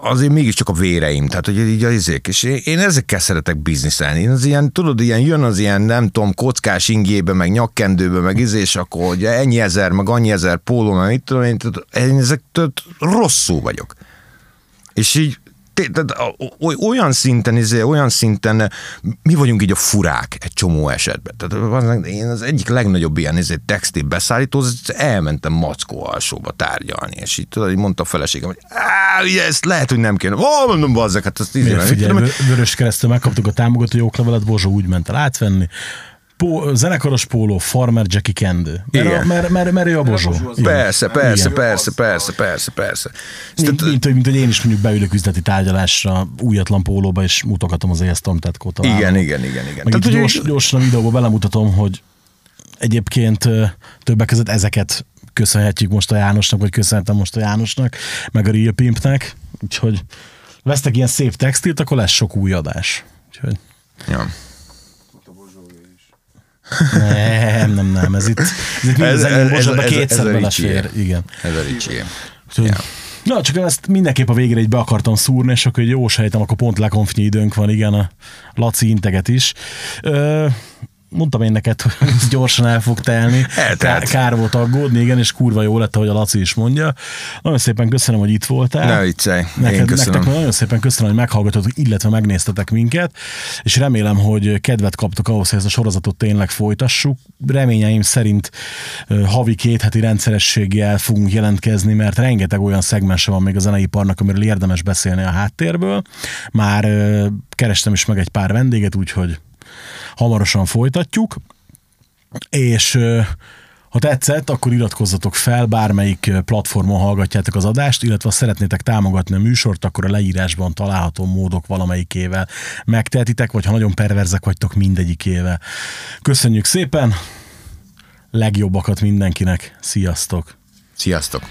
azért mégiscsak a véreim, tehát hogy így az izék, és én, én ezekkel szeretek bizniszelni. Én az ilyen, tudod, ilyen jön az ilyen, nem tudom, kockás ingébe, meg nyakkendőbe, meg izé, és akkor hogy ennyi ezer, meg annyi ezer póló, meg mit tudom én, tehát én ezektől rosszul vagyok. És így olyan szinten, izé, olyan szinten mi vagyunk így a furák egy csomó esetben. Tehát az- én az egyik legnagyobb ilyen izé, textil beszállító, elmentem Mackó alsóba tárgyalni, és így tudod, így mondta a feleségem, hogy ugye ezt lehet, hogy nem kéne. Ó, mondom, bazzak, hát azt izé, Miért figyelj, tudom Vörös keresztül megkaptuk a támogató oklevelet, Bozsó úgy ment el átvenni. Pó, zenekaros póló, Farmer Jackie Kendő. Mert, a, Igen. mert, mert, mert ő a Bozsó. Igen. Persze, persze, Igen. persze, persze, persze, persze. Mint, mint, hogy- mint, hogy én is mondjuk beülök üzleti tárgyalásra újatlan pólóba, és mutogatom az ESZ Tomtetkót. Igen, igen, igen, igen. Meg Tehát, itt hogy- gyors, gyorsan a videóba belemutatom, hogy egyébként többek között ezeket köszönhetjük most a Jánosnak, vagy köszönhetem most a Jánosnak, meg a Real Pimpnek, úgyhogy vesztek ilyen szép textilt, akkor lesz sok új adás. Úgyhogy Ja. Nem, nem, nem, ez itt, ez itt Ez- ez- ez- kétszer ez a belefér. Igen. Ez a. Úgyhogy, Ja. Na, csak ezt mindenképp a végére egy be akartam szúrni, és akkor jó sejtem, akkor pont lekonfnyi időnk van, igen, a Laci integet is. Ö, mondtam én neked, hogy ez gyorsan el fog telni. Eltelt. Kár, volt aggódni, igen, és kurva jó lett, ahogy a Laci is mondja. Nagyon szépen köszönöm, hogy itt voltál. Ne viccelj, én Neked, köszönöm. Nektek nagyon szépen köszönöm, hogy meghallgatotok, illetve megnéztetek minket, és remélem, hogy kedvet kaptok ahhoz, hogy ezt a sorozatot tényleg folytassuk. Reményeim szerint havi két heti rendszerességgel fogunk jelentkezni, mert rengeteg olyan szegmense van még a zeneiparnak, amiről érdemes beszélni a háttérből. Már kerestem is meg egy pár vendéget, úgyhogy hamarosan folytatjuk. És ha tetszett, akkor iratkozzatok fel, bármelyik platformon hallgatjátok az adást, illetve ha szeretnétek támogatni a műsort, akkor a leírásban található módok valamelyikével megtehetitek, vagy ha nagyon perverzek vagytok mindegyikével. Köszönjük szépen, legjobbakat mindenkinek, sziasztok! Sziasztok!